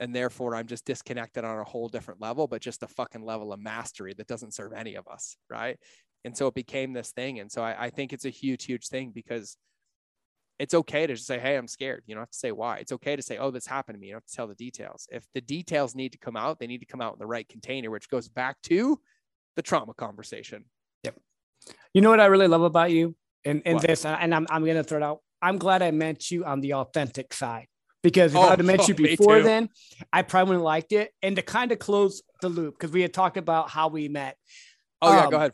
[SPEAKER 4] And therefore, I'm just disconnected on a whole different level, but just a fucking level of mastery that doesn't serve any of us. Right. And so it became this thing. And so I, I think it's a huge, huge thing because it's okay to just say, Hey, I'm scared. You don't have to say why. It's okay to say, Oh, this happened to me. You don't have to tell the details. If the details need to come out, they need to come out in the right container, which goes back to the trauma conversation. Yep.
[SPEAKER 3] You know what I really love about you and, and
[SPEAKER 4] What?
[SPEAKER 3] this, and I'm, I'm going to throw it out. I'm glad I met you on the authentic side because if
[SPEAKER 4] Oh,
[SPEAKER 3] I would have met
[SPEAKER 4] oh, me
[SPEAKER 3] before then, I probably wouldn't have liked it. And to kind of close the loop, because we had talked about how we met
[SPEAKER 4] Oh, yeah.
[SPEAKER 3] Um,
[SPEAKER 4] Go ahead.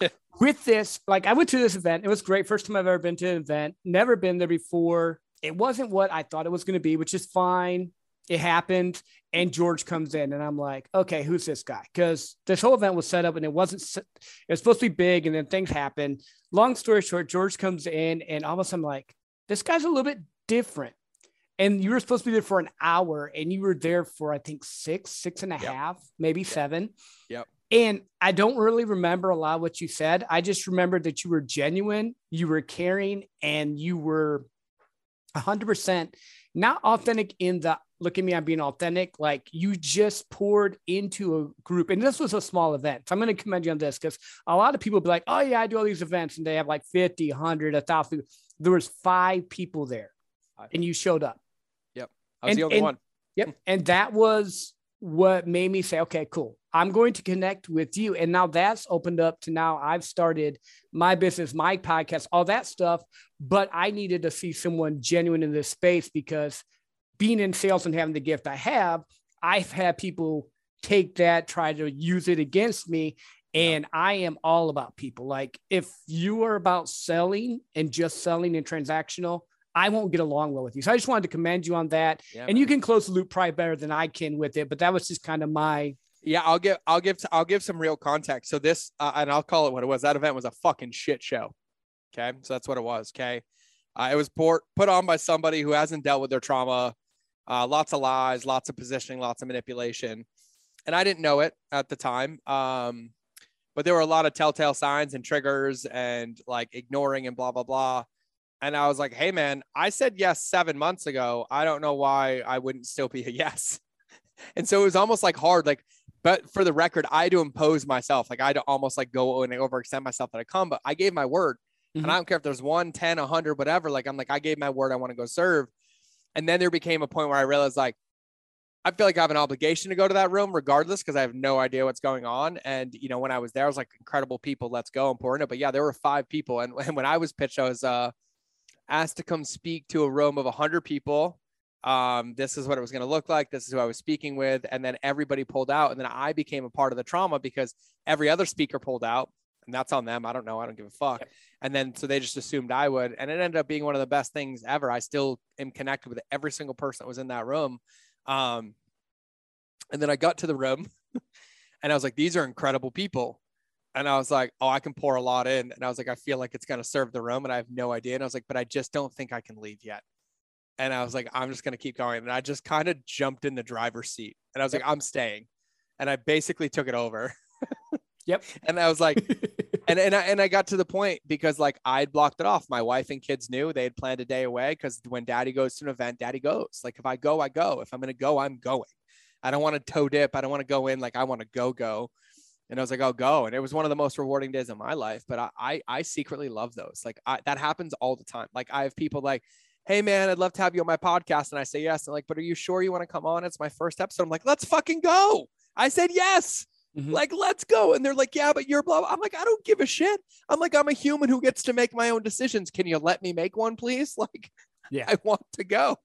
[SPEAKER 3] with this, like I went to this event. It was great. First time I've ever been to an event. Never been there before. It wasn't what I thought it was going to be, which is fine. It happened, and George comes in, and I'm like, okay, who's this guy? Because this whole event was set up, and it wasn't. It was supposed to be big, and then things happen. Long story short, George comes in, and all of a sudden, I'm like, this guy's a little bit different. And you were supposed to be there for an hour, and you were there for I think six, six and a half,
[SPEAKER 4] Yep.
[SPEAKER 3] maybe seven.
[SPEAKER 4] Yep.
[SPEAKER 3] And I don't really remember a lot of what you said. I just remember that you were genuine, you were caring, and you were 100% not authentic in the look at me, I'm being authentic. Like you just poured into a group. And this was a small event. So I'm going to commend you on this because a lot of people be like, oh, yeah, I do all these events and they have like 50, 100, 1,000. There was five people there and you showed up. Yep.
[SPEAKER 4] I was
[SPEAKER 3] and-
[SPEAKER 4] the only
[SPEAKER 3] and-
[SPEAKER 4] one.
[SPEAKER 3] Yep. And that was what made me say, okay, cool. I'm going to connect with you. And now that's opened up to now I've started my business, my podcast, all that stuff. But I needed to see someone genuine in this space because being in sales and having the gift I have, I've had people take that, try to use it against me. And I am all about people. Like if you are about selling and just selling and transactional, I won't get along well with you. So I just wanted to commend you on that
[SPEAKER 4] Yeah,
[SPEAKER 3] and you can close the loop probably better than I can with it. But that was just kind of my
[SPEAKER 4] Yeah, I'll give I'll give I'll give some real context. So this uh, and I'll call it what it was. That event was a fucking shit show. Okay, so that's what it was. Okay, uh, it was put put on by somebody who hasn't dealt with their trauma. Uh, lots of lies, lots of positioning, lots of manipulation, and I didn't know it at the time. Um, but there were a lot of telltale signs and triggers and like ignoring and blah blah blah. And I was like, hey man, I said yes seven months ago. I don't know why I wouldn't still be a yes. And so it was almost like hard, like but for the record, I had to impose myself. Like I had to almost like go and overextend myself that I come, but I gave my word.
[SPEAKER 3] Mhm.
[SPEAKER 4] And I don't care if there's one, 10, 100, whatever. Like I'm like, I gave my word. I want to go serve. And then there became a point where I realized like, I feel like I have an obligation to go to that room regardless because I have no idea what's going on. And, you know, when I was there, I was like, incredible people, let's go and pour in it. But yeah, there were five people. And, and when I was pitched, I was uh, asked to come speak to a room of 100 people um, this is what it was going to look like. This is who I was speaking with. And then everybody pulled out. And then I became a part of the trauma because every other speaker pulled out. and that's on them. I don't know. I don't give a fuck. Yep. And then so they just assumed I would, and it ended up being one of the best things ever. I still am connected with every single person that was in that room. Um, and then I got to the room, and I was like, these are incredible people. And I was like, oh, I can pour a lot in. And I was like, I feel like it's going to serve the room. And I have no idea. And I was like, but I just don't think I can leave yet. And I was like, I'm just going to keep going. And I just kind of jumped in the driver's seat. And I was like, I'm staying. And I basically took it over.
[SPEAKER 3] Yep.
[SPEAKER 4] And I was like, and and I, and I got to the point because like I'd blocked it off. My wife and kids knew they had planned a day away because when daddy goes to an event, daddy goes. Like if I go, I go. If I'm gonna go, I'm going. I don't want to toe dip. I don't want to go in like I want to go go. And I was like, I'll go. And it was one of the most rewarding days of my life. But I I, I secretly love those. Like I, that happens all the time. Like I have people like, hey man, I'd love to have you on my podcast. And I say yes. And like, but are you sure you want to come on? It's my first episode. I'm like, let's fucking go. I said yes. Mm-hmm. Like, let's go. And they're like, yeah, but you're blah. I'm like, I don't give a shit. I'm like, I'm a human who gets to make my own decisions. Can you let me make one, please? Like, yeah, I want to go.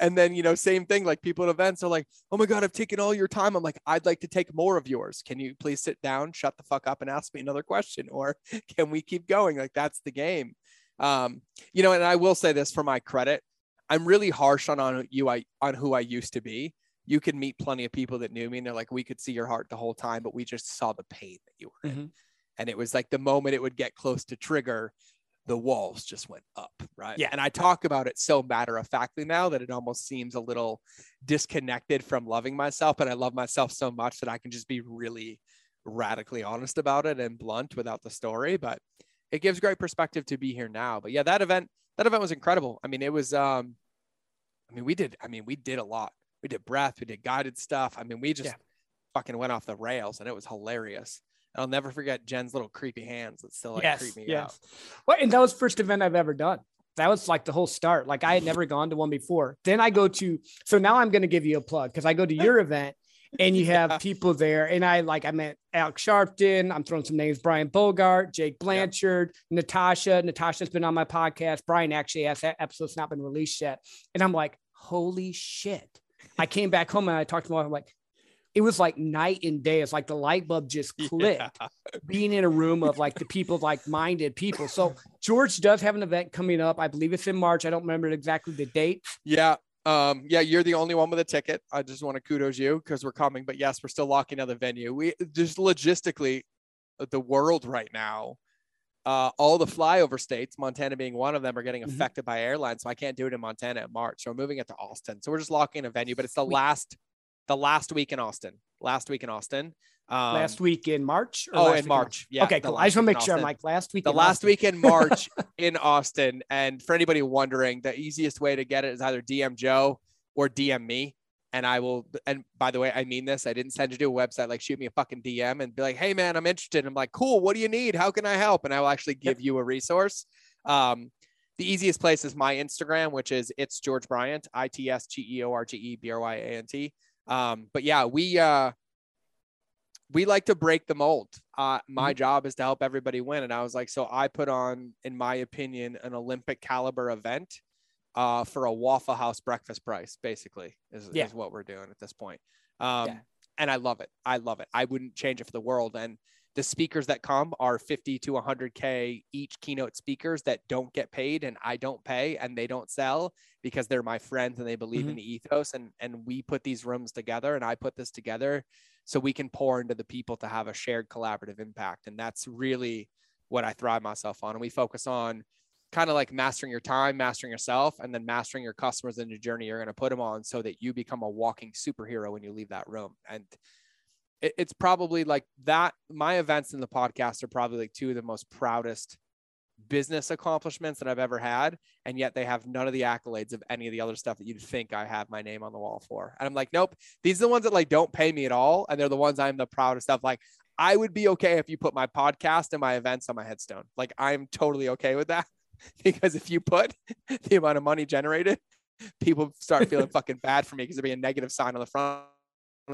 [SPEAKER 4] And then, you know, same thing. Like people at events are like, oh my God, I've taken all your time. I'm like, I'd like to take more of yours. Can you please sit down, shut the fuck up and ask me another question? Or can we keep going? Like, that's the game. Um, you know, and I will say this for my credit. I'm really harsh on, on you, I, on who I used to be you could meet plenty of people that knew me and they're like, we could see your heart the whole time, but we just saw the pain that you were mm-hmm. in. And it was like the moment it would get close to trigger, the walls just went up. Right.
[SPEAKER 3] Yeah.
[SPEAKER 4] And I talk about it so matter of factly now that it almost seems a little disconnected from loving myself. But I love myself so much that I can just be really radically honest about it and blunt without the story. But it gives great perspective to be here now. But yeah, that event, that event was incredible. I mean, it was um, I mean, we did, I mean, we did a lot we did breath, we did guided stuff. I mean, we just yeah. fucking went off the rails and it was hilarious. I'll never forget Jen's little creepy hands that still like yes, creep me yes. out.
[SPEAKER 3] Well, and that was first event I've ever done. That was like the whole start. Like I had never gone to one before. Then I go to so now I'm going to give you a plug because I go to your event and you have yeah. people there. And I like I met Alex Sharpton. I'm throwing some names: Brian Bogart, Jake Blanchard, yeah. Natasha. Natasha's been on my podcast. Brian actually has that episode's not been released yet. And I'm like, holy shit. I came back home and I talked to my wife. I'm like, it was like night and day. It's like the light bulb just clicked yeah. being in a room of like the people, like minded people. So George does have an event coming up. I believe it's in March. I don't remember exactly the date.
[SPEAKER 4] Yeah. Um, yeah, you're the only one with a ticket. I just want to kudos you because we're coming. But yes, we're still locking down the venue. We just logistically, the world right now uh, all the flyover states, Montana being one of them, are getting mm-hmm. affected mm-hmm. by airlines. So I can't do it in Montana in March. So I'm moving it to Austin. So we're just locking a venue, but it's the last, the last week in Austin. Last week in Austin.
[SPEAKER 3] Um, last week in March.
[SPEAKER 4] oh, in March.
[SPEAKER 3] Yeah. Okay, cool. I just want to make sure. I'm like last week.
[SPEAKER 4] The last Austin. week in March in Austin. And for anybody wondering, the easiest way to get it is either DM Joe or DM me and I will. And by the way, I mean this. I didn't send you to a website. Like, shoot me a fucking DM and be like, "Hey, man, I'm interested." I'm like, "Cool. What do you need? How can I help?" And I will actually give yep. you a resource. Um, the easiest place is my Instagram, which is it's George Bryant, I T S G E O R G E B R Y A N T. Um, but yeah, we uh, we like to break the mold. Uh, my mm-hmm. job is to help everybody win, and I was like, so I put on, in my opinion, an Olympic caliber event uh, for a Waffle House breakfast price, basically, is, yeah. is what we're doing at this point. Um, yeah. And I love it. I love it. I wouldn't change it for the world. And the speakers that come are 50 to 100K each keynote speakers that don't get paid and I don't pay and they don't sell because they're my friends and they believe mm-hmm. in the ethos. And, and we put these rooms together and I put this together so we can pour into the people to have a shared collaborative impact. And that's really what I thrive myself on. And we focus on kind of like mastering your time, mastering yourself, and then mastering your customers in the journey you're going to put them on so that you become a walking superhero when you leave that room. And it, it's probably like that. My events in the podcast are probably like two of the most proudest business accomplishments that I've ever had. And yet they have none of the accolades of any of the other stuff that you'd think I have my name on the wall for. And I'm like, nope, these are the ones that like don't pay me at all. And they're the ones I'm the proudest of. Like, I would be okay if you put my podcast and my events on my headstone. Like, I'm totally okay with that. because if you put the amount of money generated, people start feeling fucking bad for me because there'd be a negative sign on the front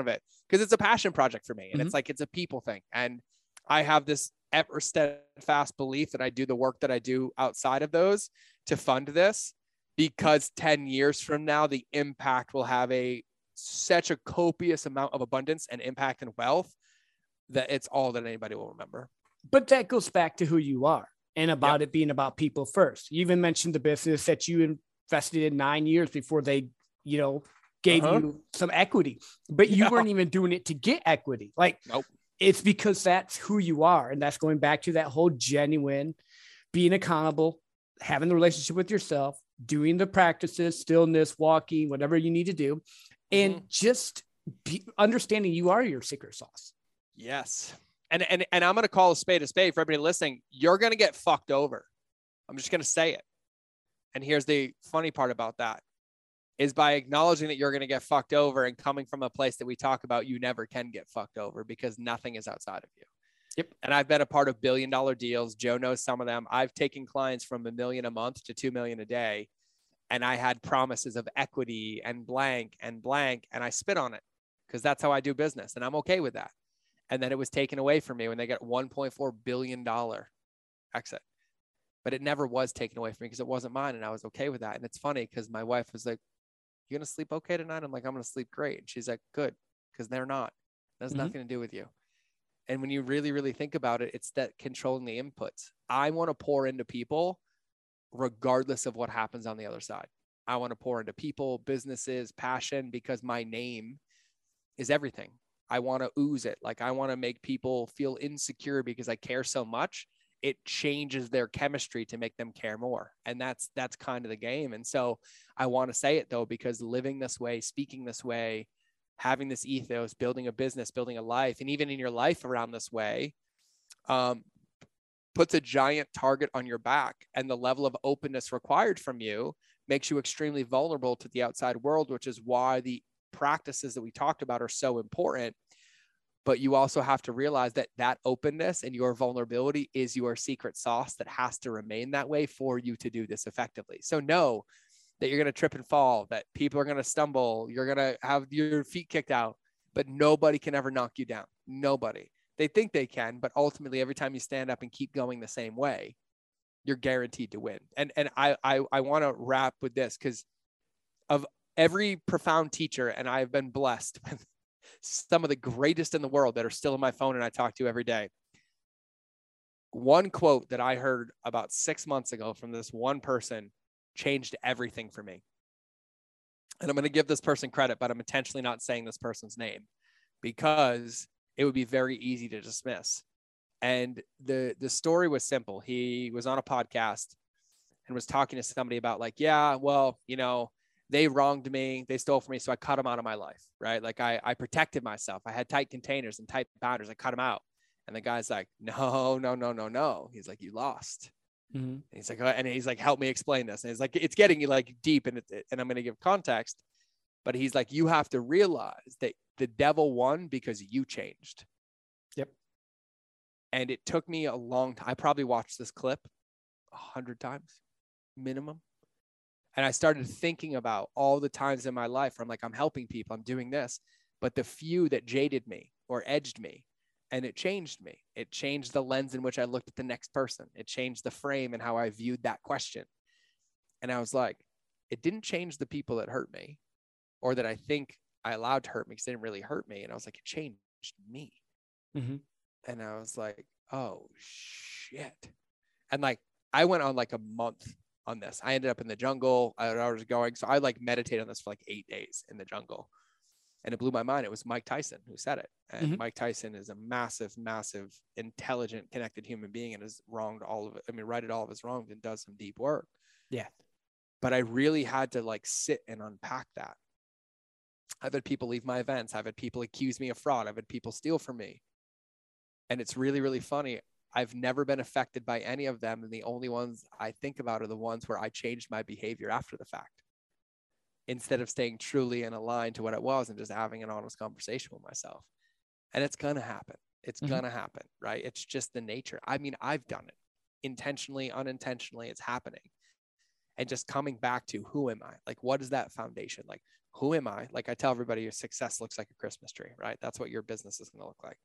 [SPEAKER 4] of it because it's a passion project for me and mm-hmm. it's like it's a people thing and I have this ever steadfast belief that I do the work that I do outside of those to fund this because 10 years from now the impact will have a such a copious amount of abundance and impact and wealth that it's all that anybody will remember
[SPEAKER 3] but that goes back to who you are and about yep. it being about people first. You even mentioned the business that you invested in nine years before they, you know, gave uh-huh. you some equity, but you yeah. weren't even doing it to get equity. Like,
[SPEAKER 4] nope.
[SPEAKER 3] it's because that's who you are. And that's going back to that whole genuine being accountable, having the relationship with yourself, doing the practices, stillness, walking, whatever you need to do, and mm-hmm. just be, understanding you are your secret sauce.
[SPEAKER 4] Yes. And, and, and I'm going to call a spade a spade for everybody listening. You're going to get fucked over. I'm just going to say it. And here's the funny part about that is by acknowledging that you're going to get fucked over and coming from a place that we talk about, you never can get fucked over because nothing is outside of you.
[SPEAKER 3] Yep.
[SPEAKER 4] And I've been a part of billion dollar deals. Joe knows some of them. I've taken clients from a million a month to 2 million a day. And I had promises of equity and blank and blank. And I spit on it because that's how I do business. And I'm okay with that. And then it was taken away from me when they got $1.4 billion exit. But it never was taken away from me because it wasn't mine. And I was okay with that. And it's funny because my wife was like, You gonna sleep okay tonight? I'm like, I'm gonna sleep great. And she's like, Good, because they're not. That's mm-hmm. nothing to do with you. And when you really, really think about it, it's that controlling the inputs. I want to pour into people regardless of what happens on the other side. I want to pour into people, businesses, passion, because my name is everything. I want to ooze it. Like I want to make people feel insecure because I care so much. It changes their chemistry to make them care more. And that's that's kind of the game. And so I want to say it though, because living this way, speaking this way, having this ethos, building a business, building a life, and even in your life around this way, um, puts a giant target on your back. And the level of openness required from you makes you extremely vulnerable to the outside world, which is why the practices that we talked about are so important. But you also have to realize that that openness and your vulnerability is your secret sauce that has to remain that way for you to do this effectively. So, know that you're going to trip and fall, that people are going to stumble, you're going to have your feet kicked out, but nobody can ever knock you down. Nobody. They think they can, but ultimately, every time you stand up and keep going the same way, you're guaranteed to win. And and I I, I want to wrap with this because of every profound teacher, and I've been blessed with some of the greatest in the world that are still in my phone and I talk to every day. One quote that I heard about six months ago from this one person changed everything for me. And I'm going to give this person credit, but I'm intentionally not saying this person's name because it would be very easy to dismiss. And the the story was simple. He was on a podcast and was talking to somebody about like, yeah, well, you know, they wronged me, they stole from me, so I cut them out of my life, right? Like I I protected myself. I had tight containers and tight boundaries. I cut them out. And the guy's like, no, no, no, no, no. He's like, you lost. Mm-hmm. He's like, oh, and he's like, help me explain this. And he's like, it's getting like deep, and it, and I'm going to give context, but he's like, you have to realize that the devil won because you changed.
[SPEAKER 3] Yep.
[SPEAKER 4] And it took me a long time. I probably watched this clip a hundred times minimum. And I started thinking about all the times in my life where I'm like, I'm helping people, I'm doing this. But the few that jaded me or edged me and it changed me. It changed the lens in which I looked at the next person. It changed the frame and how I viewed that question. And I was like, it didn't change the people that hurt me or that I think I allowed to hurt me because they didn't really hurt me. And I was like, it changed me. Mm-hmm. And I was like, oh shit. And like, I went on like a month on this. I ended up in the jungle. I was going. So I like meditated on this for like eight days in the jungle and it blew my mind. It was Mike Tyson who said it. And mm-hmm. Mike Tyson is a massive, massive, intelligent, connected human being and has wronged all of it. I mean, righted all of his wrongs and does some deep work.
[SPEAKER 3] Yeah.
[SPEAKER 4] But I really had to like sit and unpack that. I've had people leave my events. I've had people accuse me of fraud. I've had people steal from me. And it's really, really funny. I've never been affected by any of them. And the only ones I think about are the ones where I changed my behavior after the fact instead of staying truly and aligned to what it was and just having an honest conversation with myself. And it's going to happen. It's mm-hmm. going to happen, right? It's just the nature. I mean, I've done it intentionally, unintentionally, it's happening. And just coming back to who am I? Like, what is that foundation? Like, who am I? Like, I tell everybody, your success looks like a Christmas tree, right? That's what your business is going to look like.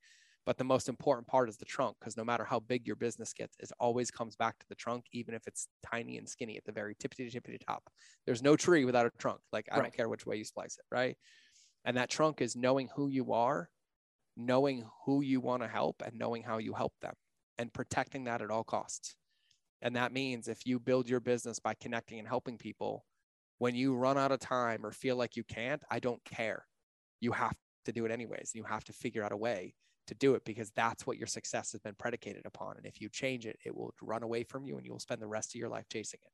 [SPEAKER 4] But the most important part is the trunk because no matter how big your business gets, it always comes back to the trunk, even if it's tiny and skinny at the very tippity tippity top. There's no tree without a trunk. Like I right. don't care which way you slice it, right? And that trunk is knowing who you are, knowing who you want to help, and knowing how you help them. and protecting that at all costs. And that means if you build your business by connecting and helping people, when you run out of time or feel like you can't, I don't care. You have to do it anyways. You have to figure out a way to do it because that's what your success has been predicated upon. And if you change it, it will run away from you and you will spend the rest of your life chasing it.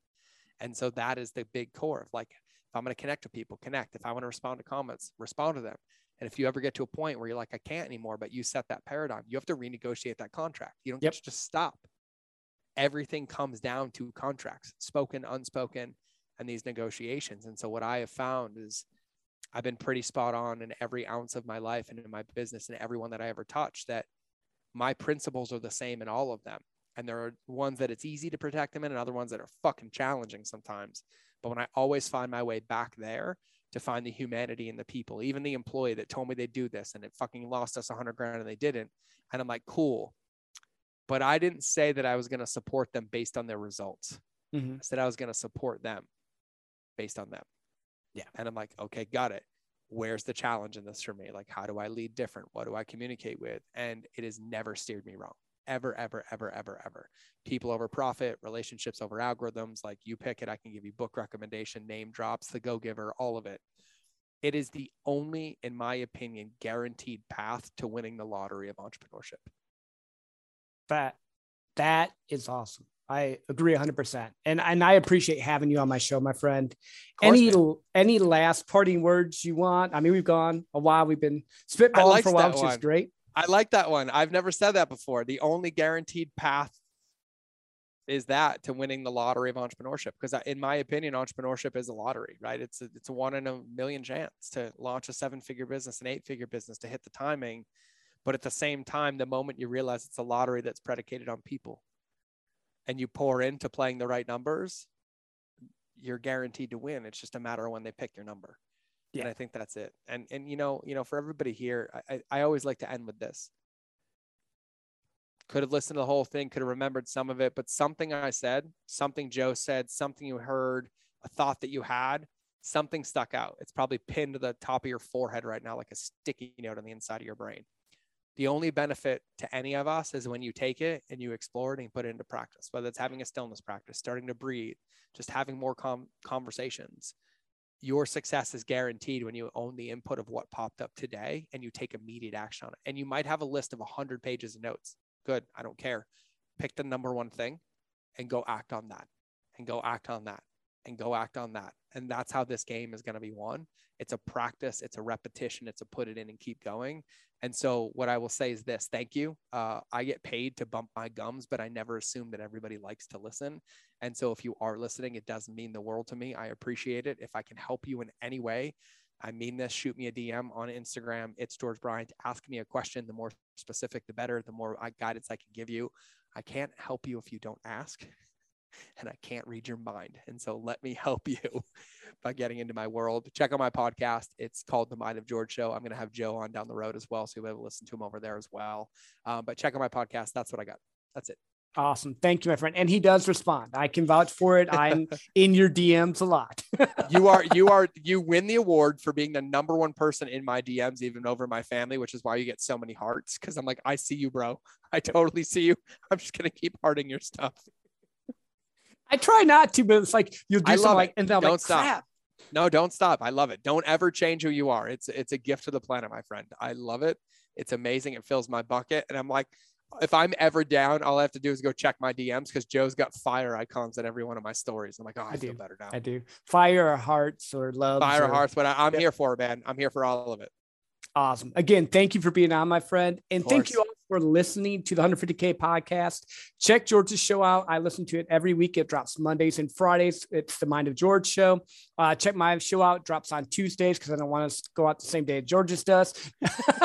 [SPEAKER 4] And so that is the big core of like, if I'm going to connect with people, connect. If I want to respond to comments, respond to them. And if you ever get to a point where you're like, I can't anymore, but you set that paradigm, you have to renegotiate that contract. You don't yep. get to just stop. Everything comes down to contracts, spoken, unspoken, and these negotiations. And so what I have found is I've been pretty spot on in every ounce of my life and in my business and everyone that I ever touch that my principles are the same in all of them. And there are ones that it's easy to protect them in and other ones that are fucking challenging sometimes. But when I always find my way back there to find the humanity in the people, even the employee that told me they'd do this and it fucking lost us a hundred grand and they didn't. And I'm like, cool. But I didn't say that I was going to support them based on their results. Mm-hmm. I said I was going to support them based on them. Yeah. And I'm like, okay, got it. Where's the challenge in this for me? Like, how do I lead different? What do I communicate with? And it has never steered me wrong. Ever, ever, ever, ever, ever. People over profit, relationships over algorithms. Like you pick it, I can give you book recommendation, name drops, the go giver, all of it. It is the only, in my opinion, guaranteed path to winning the lottery of entrepreneurship.
[SPEAKER 3] That that is awesome. I agree 100%. And and I appreciate having you on my show, my friend. Any man. any last parting words you want? I mean, we've gone a while. We've been spitballing for a while, which one. is great.
[SPEAKER 4] I like that one. I've never said that before. The only guaranteed path is that to winning the lottery of entrepreneurship because in my opinion entrepreneurship is a lottery right it's a, it's a one in a million chance to launch a seven figure business an eight figure business to hit the timing but at the same time the moment you realize it's a lottery that's predicated on people and you pour into playing the right numbers, you're guaranteed to win. It's just a matter of when they pick your number. Yeah. And I think that's it. And and you know, you know, for everybody here, I, I always like to end with this. Could have listened to the whole thing, could have remembered some of it, but something I said, something Joe said, something you heard, a thought that you had, something stuck out. It's probably pinned to the top of your forehead right now, like a sticky note on the inside of your brain. The only benefit to any of us is when you take it and you explore it and put it into practice, whether it's having a stillness practice, starting to breathe, just having more com- conversations. Your success is guaranteed when you own the input of what popped up today and you take immediate action on it. And you might have a list of 100 pages of notes. Good. I don't care. Pick the number one thing and go act on that and go act on that and go act on that. And that's how this game is going to be won. It's a practice, it's a repetition, it's a put it in and keep going. And so, what I will say is this thank you. Uh, I get paid to bump my gums, but I never assume that everybody likes to listen. And so, if you are listening, it does mean the world to me. I appreciate it. If I can help you in any way, I mean this. Shoot me a DM on Instagram. It's George Bryant. Ask me a question. The more specific, the better. The more guidance I can give you. I can't help you if you don't ask and I can't read your mind. And so let me help you by getting into my world. Check out my podcast. It's called The Mind of George Show. I'm going to have Joe on down the road as well. So you'll be able to listen to him over there as well. Um, but check out my podcast. That's what I got. That's it.
[SPEAKER 3] Awesome. Thank you, my friend. And he does respond. I can vouch for it. I'm in your DMs a lot.
[SPEAKER 4] you are, you are, you win the award for being the number one person in my DMs, even over my family, which is why you get so many hearts. Cause I'm like, I see you, bro. I totally see you. I'm just going to keep hearting your stuff.
[SPEAKER 3] I try not to, but it's like you'll do something like, and then
[SPEAKER 4] don't
[SPEAKER 3] like,
[SPEAKER 4] stop.
[SPEAKER 3] Crap.
[SPEAKER 4] No, don't stop. I love it. Don't ever change who you are. It's it's a gift to the planet, my friend. I love it. It's amazing. It fills my bucket, and I'm like, if I'm ever down, all I have to do is go check my DMs because Joe's got fire icons at every one of my stories. I'm like, oh, I, I feel
[SPEAKER 3] do.
[SPEAKER 4] better now.
[SPEAKER 3] I do. Fire or hearts or love.
[SPEAKER 4] Fire
[SPEAKER 3] or
[SPEAKER 4] hearts, but I, am yeah. here for it, man. I'm here for all of it.
[SPEAKER 3] Awesome. Again, thank you for being on, my friend. And thank you all for listening to the 150K podcast. Check George's show out. I listen to it every week. It drops Mondays and Fridays. It's the Mind of George show. Uh, check my show out. It drops on Tuesdays because I don't want to go out the same day George's does.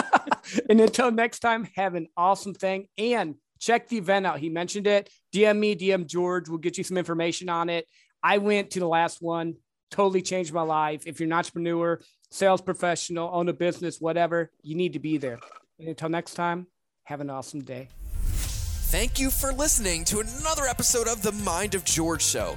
[SPEAKER 3] and until next time, have an awesome thing. And check the event out. He mentioned it. DM me, DM George. We'll get you some information on it. I went to the last one, totally changed my life. If you're an entrepreneur, sales professional, own a business, whatever, you need to be there. And until next time, have an awesome day.
[SPEAKER 2] Thank you for listening to another episode of the Mind of George Show.